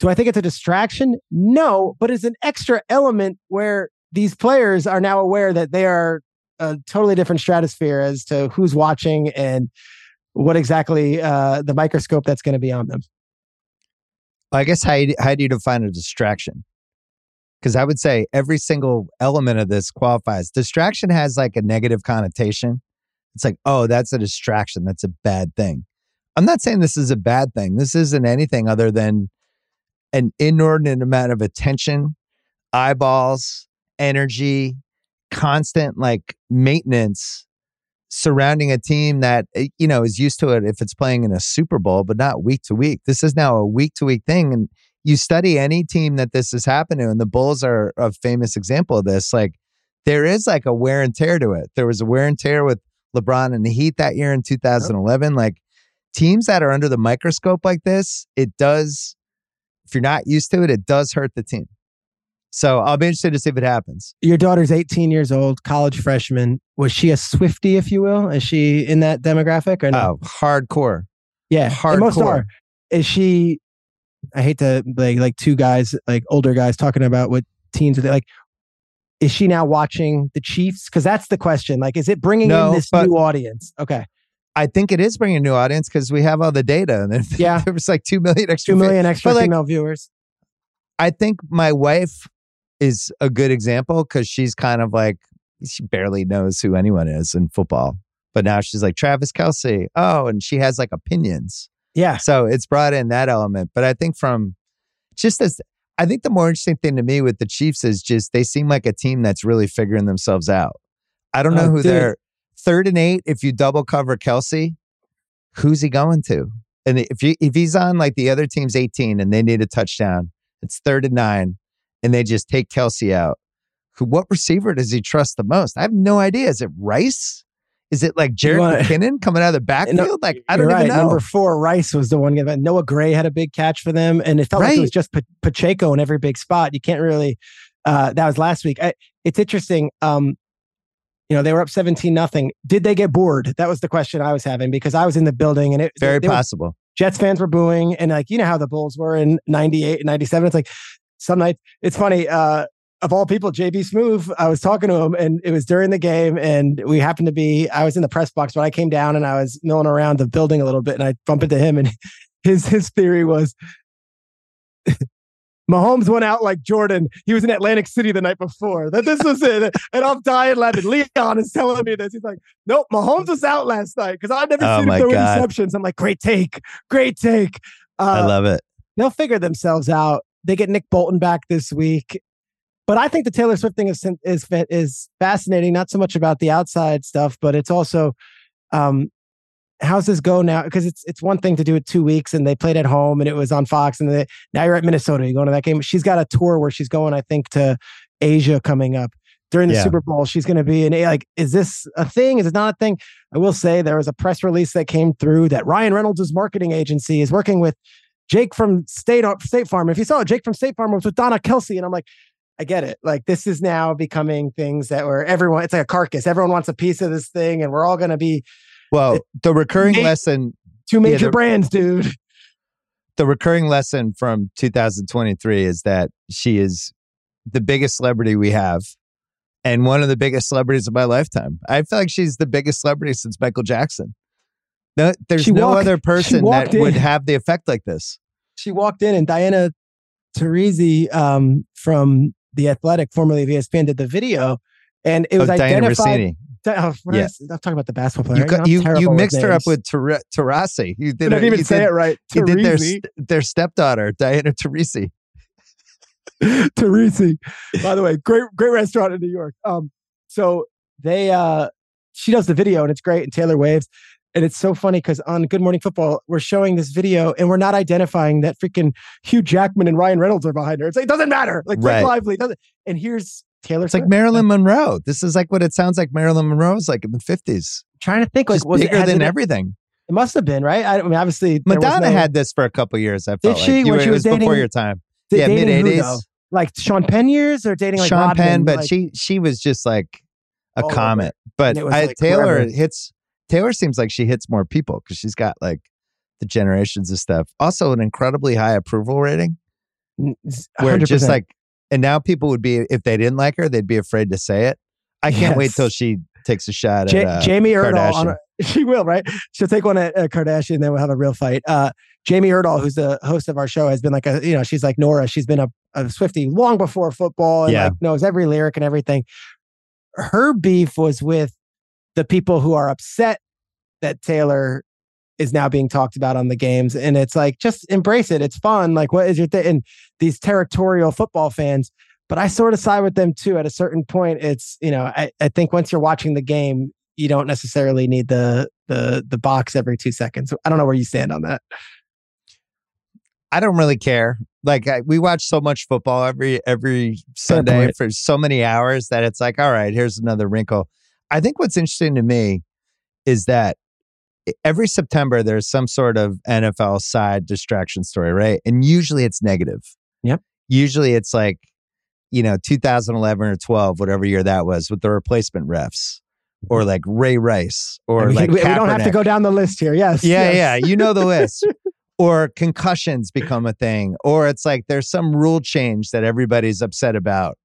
Speaker 2: Do I think it's a distraction? No, but it's an extra element where these players are now aware that they are a totally different stratosphere as to who's watching and what exactly uh, the microscope that's going to be on them.
Speaker 1: I guess how how do you define a distraction? Because I would say every single element of this qualifies. Distraction has like a negative connotation. It's like, oh, that's a distraction. That's a bad thing. I'm not saying this is a bad thing. This isn't anything other than an inordinate amount of attention, eyeballs, energy, constant like maintenance surrounding a team that eh, you know is used to it if it's playing in a Super Bowl, but not week to week. This is now a week to week thing, and you study any team that this has happened to, and the Bulls are a famous example of this. Like there is like a wear and tear to it. There was a wear and tear with LeBron and the Heat that year in 2011. Like teams that are under the microscope like this, it does. If you're not used to it, it does hurt the team. So I'll be interested to see if it happens.
Speaker 2: your daughter's 18 years old, college freshman. Was she a Swiftie, if you will? Is she in that demographic or no?
Speaker 1: Oh, hardcore.
Speaker 2: yeah, and most
Speaker 1: hardcore.
Speaker 2: are. Is she? I hate to like like two guys, like older guys, talking about what teens are they like. Is she now watching the Chiefs? Because that's the question. Like, is it bringing
Speaker 1: No,
Speaker 2: in this
Speaker 1: but-
Speaker 2: new audience? Okay,
Speaker 1: I think it is bringing a new audience because we have all the data. And
Speaker 2: Yeah. *laughs*
Speaker 1: there was like 2 million extra.
Speaker 2: two
Speaker 1: fa-
Speaker 2: extra
Speaker 1: But, like,
Speaker 2: female viewers.
Speaker 1: I think my wife is a good example because she's kind of like, she barely knows who anyone is in football. But now she's like, Travis Kelce. Oh, and she has like opinions.
Speaker 2: Yeah,
Speaker 1: So it's brought in that element. But I think from just as, I think the more interesting thing to me with the Chiefs is just they seem like a team that's really figuring themselves out. I don't know
Speaker 2: Oh,
Speaker 1: who
Speaker 2: dude.
Speaker 1: they're third and eight. If you double cover Kelsey, who's he going to? And if you if he's on like the other team's 18 and they need a touchdown, it's third and nine, and they just take Kelce out. Who what receiver does he trust the most? I have no idea. Is it Rice? Is it like Jerick
Speaker 2: want-
Speaker 1: McKinnon coming out of the *laughs* backfield? like I don't even
Speaker 2: right.
Speaker 1: know.
Speaker 2: Number four, Rice was the one. Noah Gray had a big catch for them, and it felt like it was just Pa- Pacheco in every big spot. You can't really. Uh, that was last week. I, it's interesting. Um, you know, they were up seventeen nothing. Did they get bored? That was the question I was having because I was in the building and it
Speaker 1: Very
Speaker 2: they were-
Speaker 1: possible.
Speaker 2: Jets fans were booing, and like you know how the Bulls were in '98 and '97. It's like some nights. It's funny. Uh, of all people, JB Smoove, I was talking to him, and it was during the game, and we happened to be. I was in the press box, but I came down and I was milling around the building a little bit, and I bump into him, and *laughs* his his theory was. *laughs* Mahomes went out like Jordan. He was in Atlantic City the night before. That this was it. And I'm dying laughing. Leon is telling me this. He's like, nope, Mahomes was out last night because I've never
Speaker 1: Oh
Speaker 2: seen him throw
Speaker 1: God.
Speaker 2: interceptions. I'm like, great take. Great take.
Speaker 1: I
Speaker 2: Uh,
Speaker 1: love it.
Speaker 2: they'll figure themselves out. They get Nick Bolton back this week. but I think the Taylor Swift thing is is is fascinating. Not so much about the outside stuff, but it's also um, how's this go now? Because it's it's one thing to do it two weeks and they played at home and it was on Fox and they, now you're at Minnesota. You're going to that game? She's got a tour where she's going, I think, to Asia coming up during the yeah. Super Bowl. She's going to be in like, is this a thing? Is it not a thing? I will say there was a press release that came through that Ryan Reynolds' marketing agency is working with Jake from State State Farm. If you saw it, Jake from State Farm was with Donna Kelce, and I'm like, I get it. Like this is now becoming things that were everyone. It's like a carcass. Everyone wants a piece of this thing, and we're all going to be.
Speaker 1: Well, the recurring lesson.
Speaker 2: Two major yeah, the, brands, dude. *laughs*
Speaker 1: The recurring lesson from 2023 is that she is the biggest celebrity we have and one of the biggest celebrities of my lifetime. I feel like she's the biggest celebrity since Michael Jackson. No, there's she no walked, other person that in. would have the effect like this.
Speaker 2: She walked in, and Diana Taurasi um, from The Athletic, formerly of ESPN, did the video, and it was oh, identified. Diana oh, yeah. I'm talking about the basketball player.
Speaker 1: You, you, you mixed her up with Taurasi.
Speaker 2: You did. I didn't even say did, it right.
Speaker 1: You did their their stepdaughter, Diana Taurasi. *laughs*
Speaker 2: Teresi. By the way, great great restaurant in New York. Um, so they uh she does the video and it's great and Taylor waves. And it's so funny because on Good Morning Football, we're showing this video and we're not identifying that freaking Hugh Jackman and Ryan Reynolds are behind her. It's like, it doesn't matter. Like, right. Lively doesn't. And here's Taylor.
Speaker 1: It's Swift. like Marilyn Monroe. This is like what it sounds like Marilyn Monroe's like in the 50s.
Speaker 2: trying to think, like, was
Speaker 1: bigger
Speaker 2: it,
Speaker 1: than it, everything.
Speaker 2: It must have been, right? I, I mean, obviously,
Speaker 1: Madonna no, had this for a couple years. I felt did she? Like. when she was, was dating, before your time. Yeah, mid 80s
Speaker 2: like Sean Penn years or dating like
Speaker 1: Sean
Speaker 2: Rodman,
Speaker 1: Penn, but
Speaker 2: like,
Speaker 1: she she was just like a oh, comet. But I, like Taylor forever. hits Taylor seems like she hits more people because she's got like the generations of stuff. Also, an incredibly high approval rating. 100%. Where just like, and now people would be if they didn't like her, they'd be afraid to say it. I can't yes. wait till she takes a shot J- at uh,
Speaker 2: Jamie
Speaker 1: Erdahl.
Speaker 2: On *laughs* she will, right? She'll take one at, at Kardashian, and then we'll have a real fight. Uh, Jamie Erdahl, who's the host of our show, has been like a, you know, she's like Nora. She's been a, a Swiftie long before football and yeah. like knows every lyric and everything. Her beef was with the people who are upset that Taylor is now being talked about on the games. And it's like, just embrace it. It's fun. Like, what is your thing? And these territorial football fans, but I sort of side with them too. At a certain point, it's, you know, I, I think once you're watching the game, you don't necessarily need the the the box every two seconds. I don't know where you stand on that.
Speaker 1: I don't really care. Like I, we watch so much football every every Sunday for so many hours that it's like, all right, here's another wrinkle. I think what's interesting to me is that every September there's some sort of NFL side distraction story, right? And usually it's negative.
Speaker 2: Yep.
Speaker 1: Usually it's like, you know, 2011 or 12, whatever year that was, with the replacement refs, or mm-hmm. like Ray Rice, or I mean, like
Speaker 2: we,
Speaker 1: we,
Speaker 2: don't have to go down the list here. Yes.
Speaker 1: Yeah,
Speaker 2: yes.
Speaker 1: yeah. You know the list. *laughs* or concussions become a thing, or it's like there's some rule change that everybody's upset about.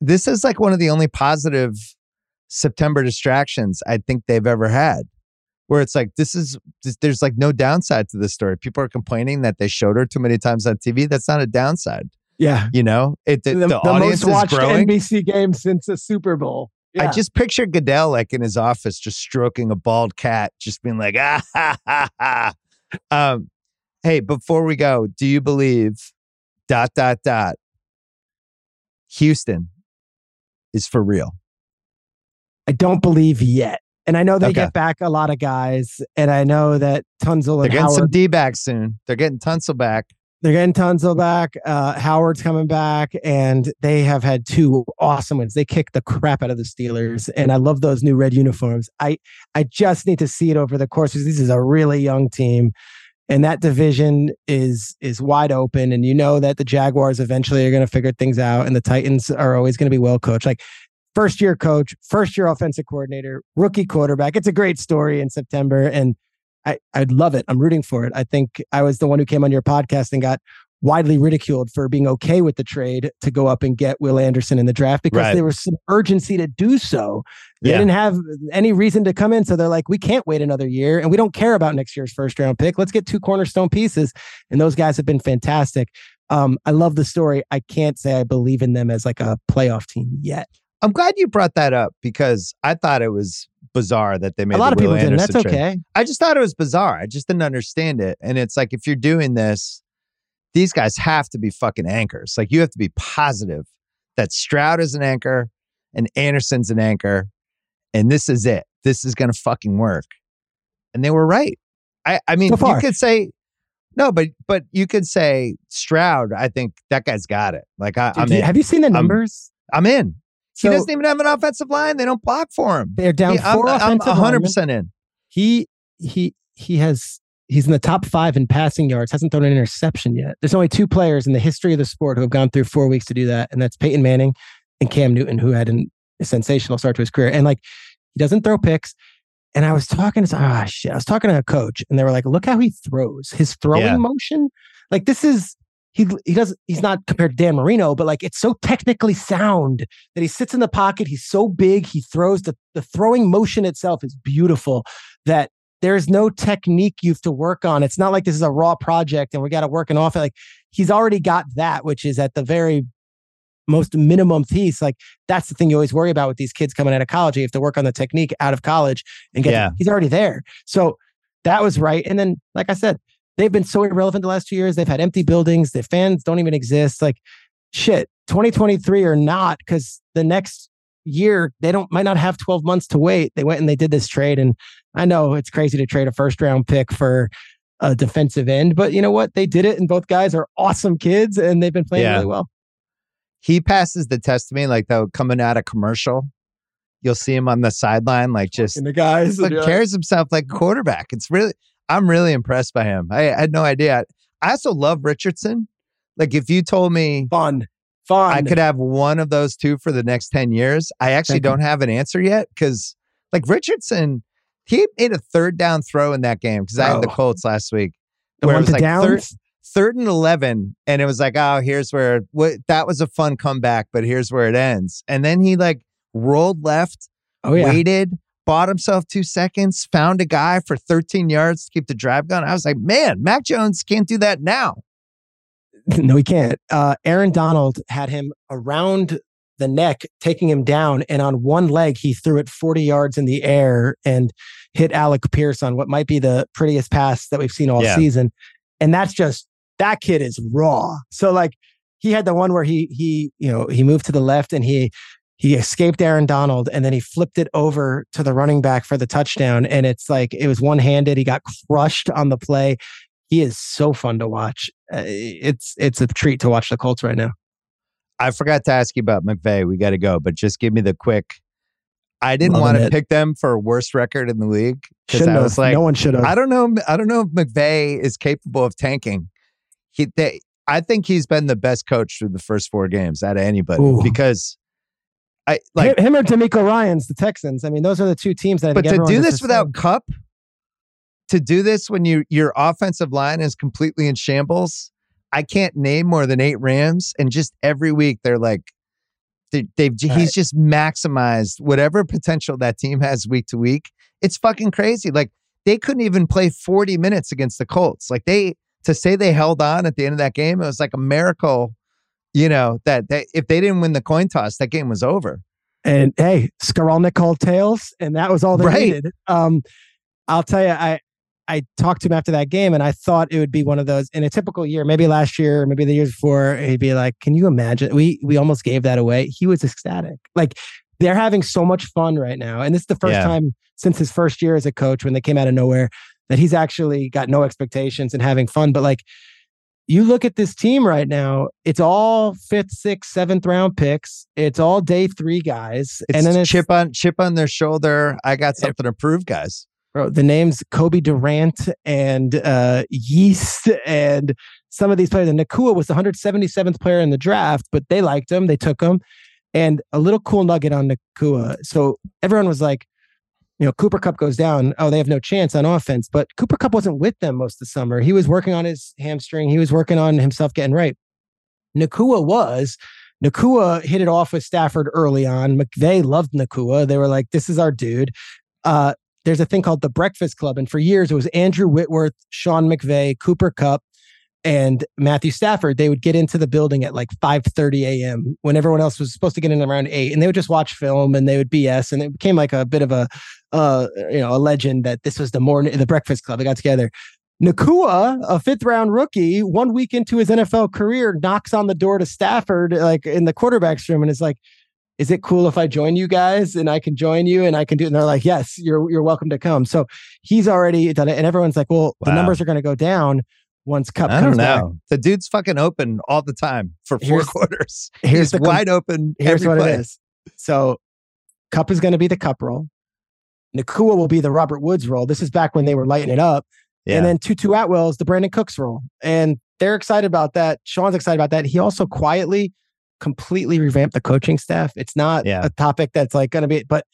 Speaker 1: This is like one of the only positive September distractions I think they've ever had. Where it's like this is there's like no downside to this story. People are complaining that they showed her too many times on TV. That's not a downside.
Speaker 2: Yeah,
Speaker 1: you know, it the, the, the, audience
Speaker 2: most watched
Speaker 1: is growing.
Speaker 2: NBC game since the Super Bowl.
Speaker 1: Yeah. I just picture Goodell like in his office, just stroking a bald cat, just being like, *laughs* ah ha ha ha. Um, hey, before we go, do you believe dot dot dot Houston is for real?
Speaker 2: I don't believe yet. And I know they okay. get back a lot of guys, and I know that Tunsil
Speaker 1: They're getting
Speaker 2: Howard,
Speaker 1: some D back soon. They're getting Tunsil back.
Speaker 2: They're getting Tunsil back. Uh, Howard's coming back, and they have had two awesome wins. They kicked the crap out of the Steelers, and I love those new red uniforms. I I just need to see it over the course. This is a really young team and that division is is wide open and you know that the jaguars eventually are going to figure things out and the titans are always going to be well coached like first year coach first year offensive coordinator rookie quarterback it's a great story in september and i i'd love it i'm rooting for it i think i was the one who came on your podcast and got widely ridiculed for being okay with the trade to go up and get Will Anderson in the draft because right. there was some urgency to do so. They yeah. didn't have any reason to come in. So they're like, we can't wait another year and we don't care about next year's first round pick. Let's get two cornerstone pieces. And those guys have been fantastic. Um, I love the story. I can't say I believe in them as like a playoff team yet.
Speaker 1: I'm glad you brought that up because I thought it was bizarre that they made
Speaker 2: a lot
Speaker 1: of
Speaker 2: people
Speaker 1: didn't.
Speaker 2: That's
Speaker 1: trade.
Speaker 2: okay.
Speaker 1: I just thought it was bizarre. I just didn't understand it. And it's like if you're doing this, these guys have to be fucking anchors. Like you have to be positive that Stroud is an anchor and Anderson's an anchor, and this is it. This is going to fucking work. And they were right. I, I mean,
Speaker 2: So
Speaker 1: you could say no, but but you could say Stroud. I think that guy's got it. Like I,
Speaker 2: Dude,
Speaker 1: I'm in.
Speaker 2: have you seen the numbers?
Speaker 1: I'm in.
Speaker 2: So
Speaker 1: he doesn't even have an offensive line. They don't block for him.
Speaker 2: they're down
Speaker 1: He- I'm,
Speaker 2: four
Speaker 1: I'm
Speaker 2: offensive
Speaker 1: 100
Speaker 2: linemen.
Speaker 1: percent in.
Speaker 2: He he he has he's in the top five in passing yards. Hasn't thrown an interception yet. There's only two players in the history of the sport who have gone through four weeks to do that, and that's Peyton Manning and Cam Newton, who had an, a sensational start to his career. And like he doesn't throw picks. And I was talking to ah shit. I was talking to a coach, and they were like, "Look how he throws. His throwing
Speaker 1: Yeah.
Speaker 2: motion, like this is." He, he does he's not compared to Dan Marino, but like it's so technically sound that he sits in the pocket. He's so big. He throws the the throwing motion itself is beautiful. That there's no technique you have to work on. It's not like this is a raw project and we got to work it off. it. Like he's already got that, which is at the very most minimum piece. Like that's the thing you always worry about with these kids coming out of college. You have to work on the technique out of college and get.
Speaker 1: Yeah.
Speaker 2: He's already there. So that was right. And then, like I said, they've been so irrelevant the last two years. They've had empty buildings. Their fans don't even exist. Like shit, 2023 or not, because the next year they don't might not have 12 months to wait. They went and they did this trade. And I know it's crazy to trade a first round pick for a defensive end, but you know what? They did it, and both guys are awesome kids, and they've been playing
Speaker 1: Yeah.
Speaker 2: really well.
Speaker 1: He passes the test to me like though coming out of commercial. You'll see him on the sideline, like just
Speaker 2: And the guys, and
Speaker 1: carries himself like quarterback. It's really, I'm really impressed by him. I, I had no idea. I also love Richardson. Like if you told me
Speaker 2: fun, fun.
Speaker 1: I could have one of those two for the next 10 years, I actually
Speaker 2: Thank
Speaker 1: don't have an answer yet because like Richardson, he made a third down throw in that game because I had the
Speaker 2: Oh.
Speaker 1: Colts last week.
Speaker 2: the
Speaker 1: where it was like third, third and 11 and it was like oh here's where what that was a fun comeback but here's where it ends and then he like rolled left
Speaker 2: oh yeah,
Speaker 1: waited bought himself two seconds found a guy for 13 yards to keep the drive going i was like man mac jones can't do that now *laughs*
Speaker 2: no, he can't. Uh, Aaron Donald had him around the neck, taking him down, and on one leg he threw it 40 yards in the air and hit Alec Pierce on what might be the prettiest pass that we've seen all
Speaker 1: Yeah.
Speaker 2: season. And that's just that kid is raw. So like he had the one where he he you know he moved to the left and he he escaped Aaron Donald and then he flipped it over to the running back for the touchdown and it's like it was one handed. He got crushed on the play. He is so fun to watch. Uh, it's it's a treat to watch the Colts right now.
Speaker 1: i forgot to ask you about mcvay we got to go but just give me the quick i didn't
Speaker 2: Loving
Speaker 1: want to
Speaker 2: it.
Speaker 1: pick them for worst record in the league because i was like
Speaker 2: no one should have.
Speaker 1: I don't know. I don't know if McVay is capable of tanking. He, they, I think he's been the best coach through the first four games out of anybody
Speaker 2: Ooh.
Speaker 1: because I like.
Speaker 2: him, him or DeMeco Ryans the Texans. I mean, those are the two teams that. I think.
Speaker 1: but
Speaker 2: to
Speaker 1: do this without. Kupp, to do this when you your offensive line is completely in shambles, I can't name more than eight Rams, and just every week they're like. They, they've
Speaker 2: Right.
Speaker 1: he's just maximized whatever potential that team has week to week. It's fucking crazy. Like they couldn't even play 40 minutes against the Colts. Like they to say they held on at the end of that game, it was like a miracle. You know that that if they didn't win the coin toss, that game was over.
Speaker 2: And hey, Skarolnik called tails, and that was all they
Speaker 1: Right.
Speaker 2: needed. Um, I'll tell you, I I talked to him after that game, and I thought it would be one of those in a typical year, maybe last year, maybe the years before. He'd be like, "Can you imagine? We we almost gave that away." He was ecstatic. Like they're having so much fun right now, and this is the first
Speaker 1: Yeah.
Speaker 2: time since his first year as a coach when they came out of nowhere that he's actually got no expectations and having fun. But like. You look at this team right now, it's all fifth, sixth, seventh round picks. It's all day three guys.
Speaker 1: It's
Speaker 2: and then it's
Speaker 1: chip on chip on their shoulder. I got something to prove, guys.
Speaker 2: bro, the names Kobie Turner and uh, Yeast and some of these players. And Nacua was the 177th player in the draft, but they liked him. They took him. And a little cool nugget on Nacua. So everyone was like, you know, Cooper Kupp goes down. Oh, they have no chance on offense. But Cooper Kupp wasn't with them most of the summer. He was working on his hamstring. He was working on himself getting right. Nacua was. Nacua hit it off with Stafford early on. McVay loved Nacua. They were like, this is our dude. Uh, there's a thing called the Breakfast Club. And for years, it was Andrew Whitworth, Sean McVay, Cooper Kupp, and Matthew Stafford. They would get into the building at like 5:30 a.m. when everyone else was supposed to get in around eight, and they would just watch film and they would BS, and it became like a bit of a, uh, you know, a legend that this was the morning, the Breakfast Club. They got together. Nacua, a fifth round rookie, one week into his NFL career, knocks on the door to Stafford, like in the quarterback's room, and is like, "Is it cool if I join you guys and I can join you and I can do?" It? And they're like, "Yes, you're you're welcome to come." So he's already done it, and everyone's like, "Well, wow. the numbers are going to go down." Once Kupp I don't know. Back.
Speaker 1: The dude's fucking open all the time for four here's, quarters. *laughs*
Speaker 2: Here's he's
Speaker 1: the wide open.
Speaker 2: Here's what
Speaker 1: play.
Speaker 2: it is. So Kupp is going to be the Kupp role. Nacua will be the Robert Woods role. This is back when they were lighting it up. Yeah. And then Tutu Atwell is the Brandin Cooks role. And they're excited about that. Sean's excited about that. He also quietly completely revamped the coaching staff. It's not yeah. a topic that's like going to be, but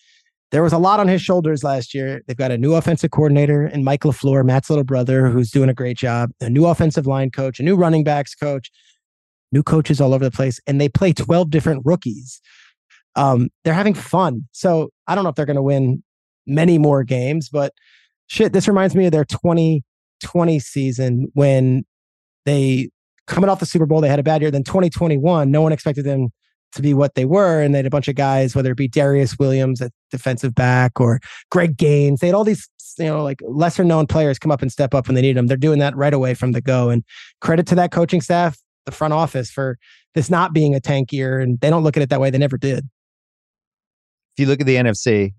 Speaker 2: there was a lot on his shoulders last year. They've got a new offensive coordinator and Mike LaFleur, Matt's little brother, who's doing a great job, a new offensive line coach, a new running backs coach, new coaches all over the place. And they play 12 different rookies. Um, they're having fun. So I don't know if they're going to win many more games, but shit, this reminds me of their 2020 season when they coming off the Super Bowl, they had a bad year. Then 2021, no one expected them to be what they were. And they had a bunch of guys, whether it be Darious Williams at defensive back or Greg Gaines. They had all these, you know, like lesser known players come up and step up when they need them. They're doing that right away from the go. And credit to that coaching staff, the front office for this not being a tank year. And they don't look at it that way. They never did.
Speaker 1: If you look at the NFC,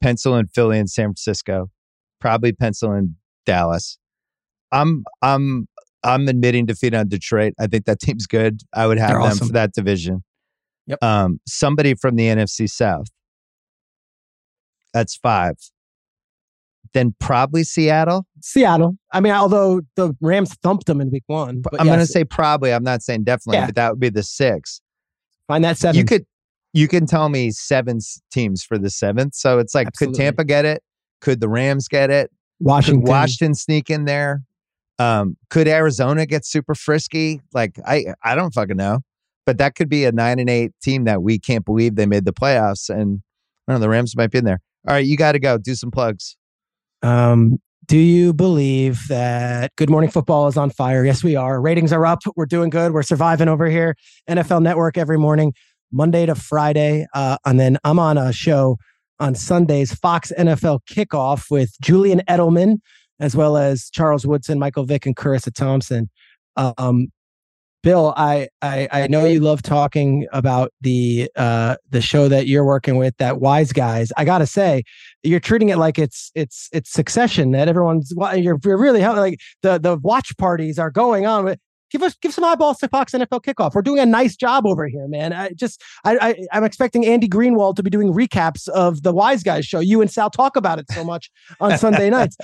Speaker 1: pencil in Philly and San Francisco, probably pencil in Dallas. I'm I'm I'm admitting defeat on Detroit. I think that team's good. I would have They're them awesome. for that division.
Speaker 2: Yep.
Speaker 1: Um, somebody from the NFC South. That's five. Then probably Seattle.
Speaker 2: Seattle. I mean, although the Rams thumped them in week one.
Speaker 1: I'm yes. going to say probably. I'm not saying definitely, yeah. but that would be the six.
Speaker 2: Find that seven.
Speaker 1: You could you can tell me seven teams for the seventh. So it's like, Absolutely. could Tampa get it? Could the Rams get it?
Speaker 2: Washington.
Speaker 1: Could Washington sneak in there? Um, could Arizona get super frisky? Like I, I don't fucking know, but that could be a nine and eight team that we can't believe they made the playoffs. And I don't know, the Rams might be in there. All right, you got to go do some plugs.
Speaker 2: Um, do you believe that Good Morning Football is on fire? Yes, we are. Ratings are up. We're doing good. We're surviving over here. NFL Network every morning. Monday to Friday. Uh, and then I'm on a show on Sundays, Fox NFL Kickoff with Julian Edelman, as well as Charles Woodson, Michael Vick, and Charissa Thompson. Um, Bill, I, I, I know you love talking about the uh, the show that you're working with, that Wise Guys. I gotta say, you're treating it like it's it's it's Succession. That everyone's you're, you're really like the the watch parties are going on give us give some eyeballs to Fox NFL kickoff. We're doing a nice job over here, man. I just I, I am expecting Andy Greenwald to be doing recaps of the Wise Guys show. You and Sal talk about it so much on Sunday nights.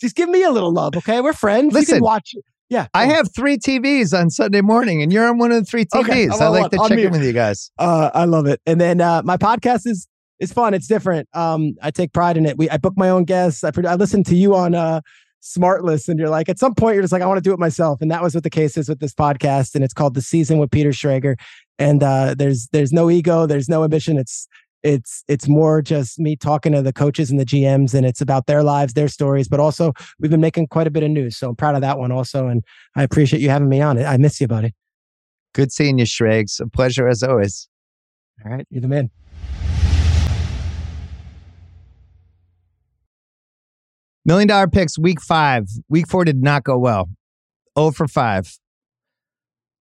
Speaker 2: Just give me a little love, okay? We're friends.
Speaker 1: Listen,
Speaker 2: you can watch. Yeah,
Speaker 1: I have three TVs on Sunday morning, and you're on one of the three TVs. Okay, I like to check in with you guys.
Speaker 2: Uh, I love it. And then uh, my podcast is is fun. It's different. Um, I take pride in it. We I book my own guests. I I listen to you on uh SmartLess and you're like at some point you're just like i want to do it myself and that was what the case is with this podcast and it's called the season with peter schrager and uh, there's there's no ego there's no ambition it's it's it's more just me talking to the coaches and the gms and it's about their lives their stories but also we've been making quite a bit of news so i'm proud of that one also and i appreciate you having me on it i miss you buddy
Speaker 1: good seeing you shregs a pleasure as always
Speaker 2: all right you're the man
Speaker 1: Million dollar picks week five. Week four did not go well. Oh for five.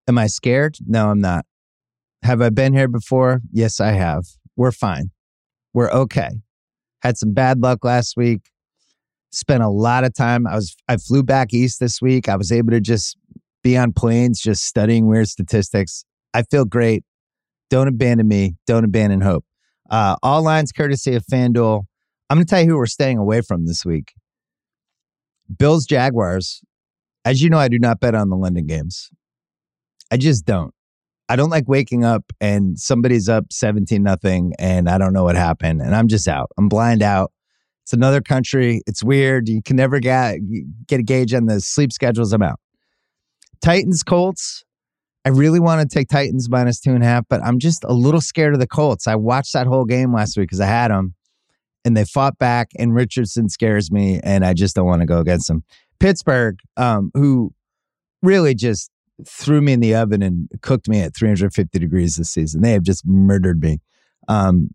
Speaker 1: Am I scared? No, I'm not. Have I been here before? Yes, I have. We're fine. We're okay. Had some bad luck last week. Spent a lot of time. I was I flew back east this week. I was able to just be on planes, just studying weird statistics. I feel great. Don't abandon me. Don't abandon hope. Uh, all lines courtesy of FanDuel. I'm going to tell you who we're staying away from this week. Bills Jaguars. As you know, I do not bet on the London games. I just don't. I don't like waking up and somebody's up 17 nothing and I don't know what happened and I'm just out. I'm blind out. It's another country. It's weird. You can never get get a gauge on the sleep schedules. I'm out. Titans Colts. I really want to take Titans minus two and a half, but I'm just a little scared of the Colts. I watched that whole game last week because I had them and they fought back. And Richardson scares me, and I just don't want to go against them. Pittsburgh, um, who really just threw me in the oven and cooked me at 350 degrees this season. They have just murdered me. Um,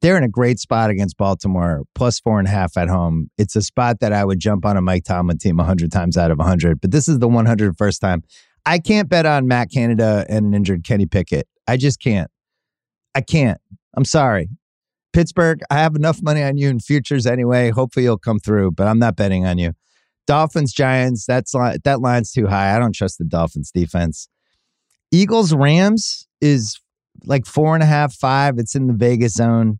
Speaker 1: they're in a great spot against Baltimore, plus four and a half at home. It's a spot that I would jump on a Mike Tomlin team 100 times out of 100, but this is the 101st time. I can't bet on Matt Canada and an injured Kenny Pickett. I just can't. I can't. I'm sorry. Pittsburgh, I have enough money on you in futures anyway. Hopefully you'll come through, but I'm not betting on you. Dolphins, Giants, that's that line's too high. I don't trust the Dolphins defense. Eagles, Rams is like four and a half, five. It's in the Vegas zone.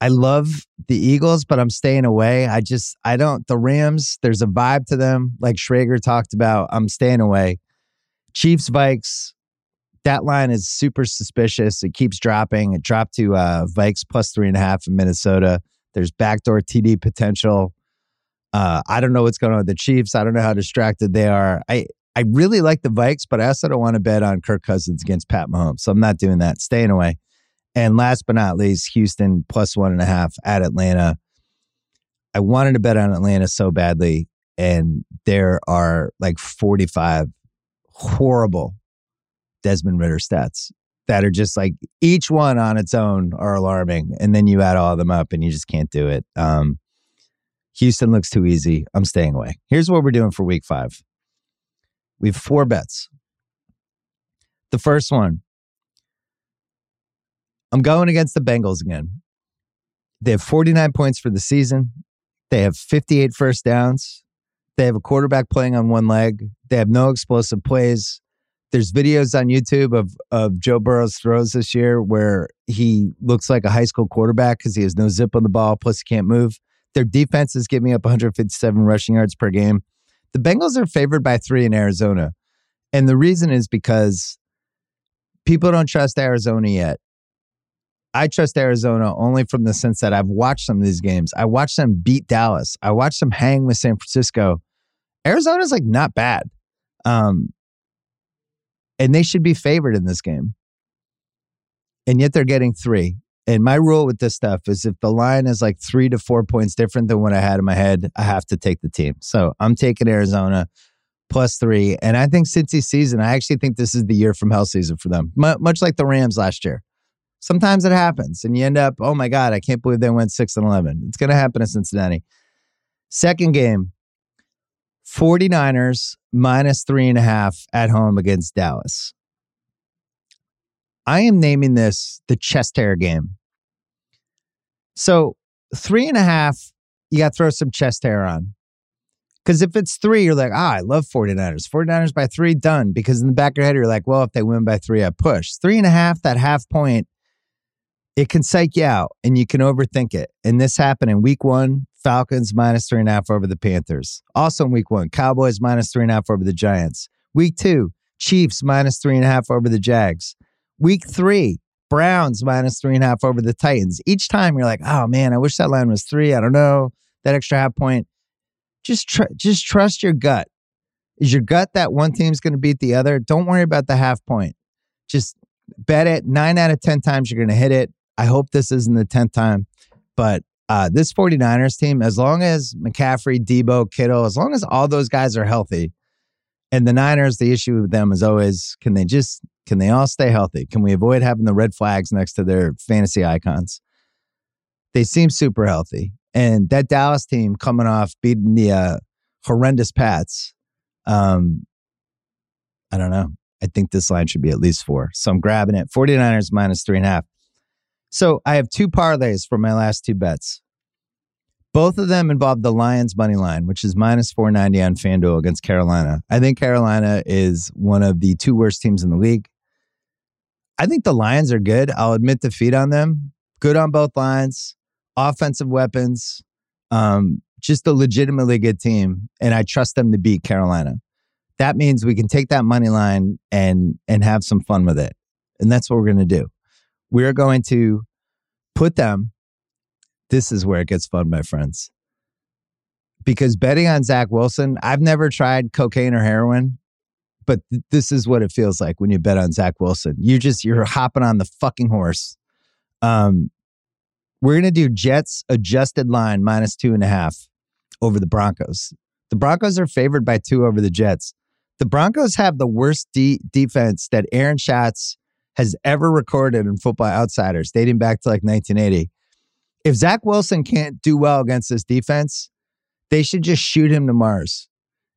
Speaker 1: I love the Eagles, but I'm staying away. I just, I don't, the Rams, there's a vibe to them, like Schrager talked about. I'm staying away. Chiefs, Vikes, that line is super suspicious. It keeps dropping. It dropped to uh, Vikes plus three and a half in Minnesota. There's backdoor TD potential. Uh, I don't know what's going on with the Chiefs. I don't know how distracted they are. I, I really like the Vikes, but I also don't want to bet on Kirk Cousins against Pat Mahomes. So I'm not doing that. Staying away. And last but not least, Houston plus one and a half at Atlanta. I wanted to bet on Atlanta so badly, and there are like 45 horrible Desmond Ridder stats that are just like each one on its own are alarming. And then you add all of them up and you just can't do it. Um, Houston looks too easy. I'm staying away. Here's what we're doing for week five we have four bets. The first one I'm going against the Bengals again. They have 49 points for the season. They have 58 first downs. They have a quarterback playing on one leg. They have no explosive plays. There's videos on YouTube of of Joe Burrow's throws this year where he looks like a high school quarterback because he has no zip on the ball, plus he can't move. Their defense is giving up 157 rushing yards per game. The Bengals are favored by three in Arizona. And the reason is because people don't trust Arizona yet. I trust Arizona only from the sense that I've watched some of these games. I watched them beat Dallas. I watched them hang with San Francisco. Arizona's like not bad. Um, and they should be favored in this game. And yet they're getting three. And my rule with this stuff is if the line is like three to four points different than what I had in my head, I have to take the team. So I'm taking Arizona plus three. And I think since Cincy season, I actually think this is the year from hell season for them, M- much like the Rams last year. Sometimes it happens and you end up, oh my God, I can't believe they went 6 and 11. It's going to happen in Cincinnati. Second game, 49ers minus three and a half at home against Dallas. I am naming this the chest hair game. So three and a half, you got to throw some chest hair on. Because if it's three, you're like, ah, I love 49ers. 49ers by three, done. Because in the back of your head, you're like, well, if they win by three, I push. Three and a half, that half point, it can psych you out and you can overthink it. And this happened in week one, Falcons minus three and a half over the Panthers. Also in week one, Cowboys minus three and a half over the Giants. Week two, Chiefs minus three and a half over the Jags. Week three, Browns minus three and a half over the Titans. Each time you're like, oh man, I wish that line was three. I don't know. That extra half point. Just tr- just trust your gut. Is your gut that one team's going to beat the other? Don't worry about the half point. Just bet it. Nine out of 10 times you're going to hit it. I hope this isn't the 10th time, but uh, this 49ers team, as long as McCaffrey, Deebo, Kittle, as long as all those guys are healthy, and the Niners, the issue with them is always can they just can they all stay healthy? Can we avoid having the red flags next to their fantasy icons? They seem super healthy. And that Dallas team coming off beating the uh, horrendous Pats, um, I don't know. I think this line should be at least four. So I'm grabbing it. 49ers minus three and a half. So I have two parlays for my last two bets. Both of them involve the Lions money line, which is minus 490 on FanDuel against Carolina. I think Carolina is one of the two worst teams in the league. I think the Lions are good. I'll admit defeat on them. Good on both lines, offensive weapons, um, just a legitimately good team, and I trust them to beat Carolina. That means we can take that money line and and have some fun with it, and that's what we're going to do. We're going to put them. This is where it gets fun, my friends. Because betting on Zach Wilson, I've never tried cocaine or heroin but th- this is what it feels like when you bet on Zach Wilson. You just you're hopping on the fucking horse. Um, we're gonna do Jets adjusted line minus two and a half over the Broncos. The Broncos are favored by two over the Jets. The Broncos have the worst de- defense that Aaron Schatz has ever recorded in Football Outsiders, dating back to like 1980. If Zach Wilson can't do well against this defense, they should just shoot him to Mars.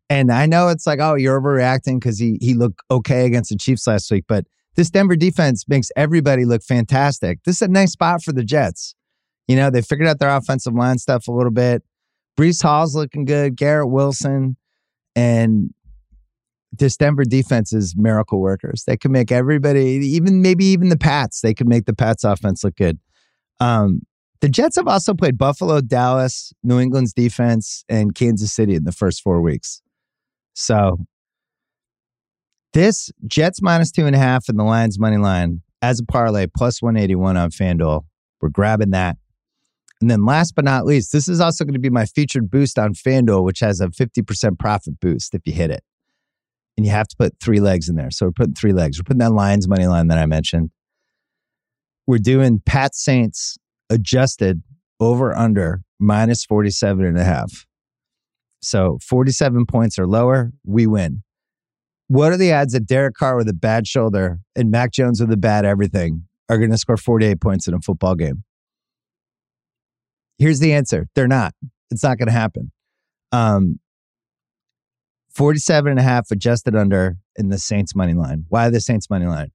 Speaker 1: And I know it's like, oh, you're overreacting because he he looked okay against the Chiefs last week, but this Denver defense makes everybody look fantastic. This is a nice spot for the Jets. You know, they figured out their offensive line stuff a little bit. Breece Hall's looking good, Garrett Wilson, and this Denver defense is miracle workers. They can make everybody, even maybe even the Pats, they could make the Pats offense look good. Um, the Jets have also played Buffalo, Dallas, New England's defense, and Kansas City in the first four weeks. So this Jets minus two and a half and the Lions money line as a parlay plus 181 on FanDuel. We're grabbing that. And then last but not least, this is also going to be my featured boost on FanDuel, which has a 50% profit boost if you hit it. And you have to put three legs in there. So we're putting three legs. We're putting that Lions money line that I mentioned. We're doing Pat Saints adjusted over under minus 47 and a half. So 47 points or lower, we win. What are the odds that Derek Carr with a bad shoulder and Mac Jones with a bad everything are going to score 48 points in a football game? Here's the answer. They're not. It's not going to happen. Um, 47 and a half adjusted under in the Saints money line. Why the Saints money line?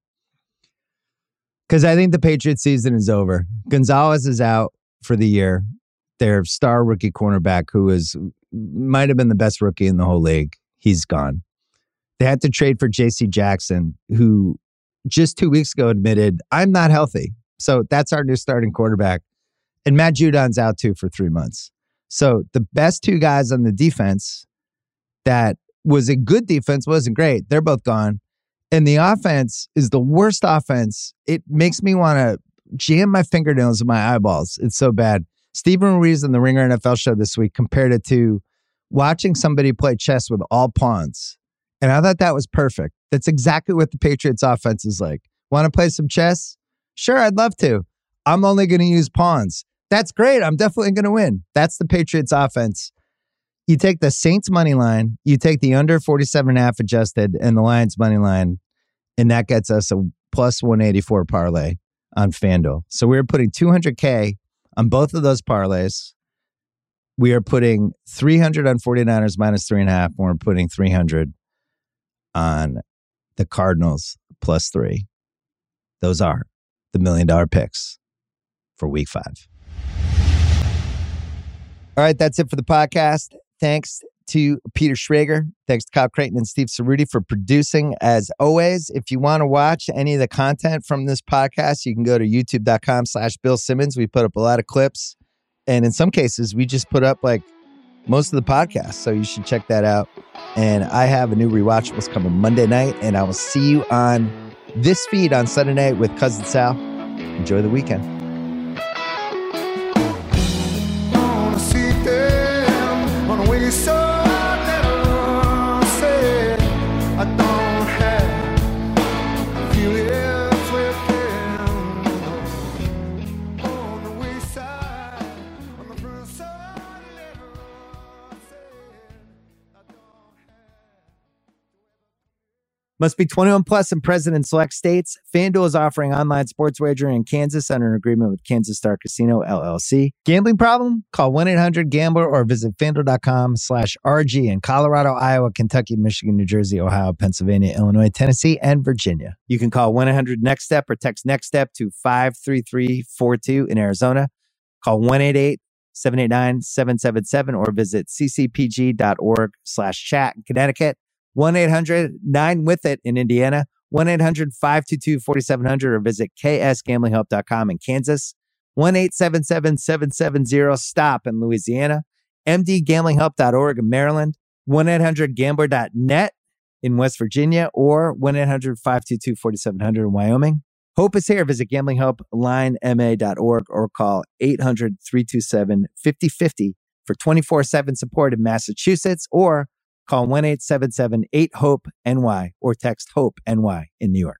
Speaker 1: Because I think the Patriots season is over. Gonzalez is out for the year. Their star rookie cornerback, who is might have been the best rookie in the whole league, he's gone. They had to trade for J.C. Jackson, who just two weeks ago admitted, "I'm not healthy." So that's our new starting quarterback. And Matt Judon's out too for three months. So the best two guys on the defense that was a good defense wasn't great. They're both gone. And the offense is the worst offense. It makes me want to jam my fingernails in my eyeballs. It's so bad. Steven Ruiz on the Ringer NFL show this week compared it to watching somebody play chess with all pawns. And I thought that was perfect. That's exactly what the Patriots offense is like. Want to play some chess? Sure, I'd love to. I'm only going to use pawns. That's great. I'm definitely going to win. That's the Patriots offense. You take the Saints money line, you take the under 47 and a half adjusted and the Lions money line, and that gets us a plus 184 parlay on FanDuel. So we're putting 200K on both of those parlays. We are putting 300 on 49ers minus three and a half, and we're putting 300 on the Cardinals plus three. Those are the million dollar picks for week five. All right, that's it for the podcast. Thanks to Peter Schrager. Thanks to Kyle Crichton and Steve Ceruti for producing. As always, if you want to watch any of the content from this podcast, you can go to youtube.com slash Bill Simmons. We put up a lot of clips. And in some cases, we just put up like most of the podcast. So you should check that out. And I have a new rewatch. rewatchables coming Monday night. And I will see you on this feed on Sunday night with Cousin Sal. Enjoy the weekend. Must be 21 plus and present in select states. FanDuel is offering online sports wagering in Kansas under an agreement with Kansas Star Casino LLC. Gambling problem? Call 1-800-GAMBLER or visit FanDuel.com slash RG in Colorado, Iowa, Kentucky, Michigan, New Jersey, Ohio, Pennsylvania, Illinois, Tennessee, and Virginia. You can call 1-800-NEXT-STEP or text NEXT STEP to 53342 in Arizona. Call 188-789-777 or visit ccpg.org slash chat in Connecticut. 1 800 9 with it in Indiana, 1 800 522 4700, or visit ksgamblinghelp.com in Kansas, 1 877 770 STOP in Louisiana, mdgamblinghelp.org in Maryland, 1 800 gambler.net in West Virginia, or 1 800 522 4700 in Wyoming. Hope is here. Visit gamblinghelplinema.org or call 800 327 5050 for 24 7 support in Massachusetts or Call 1 877 8 HOPE NY or text HOPE NY in New York.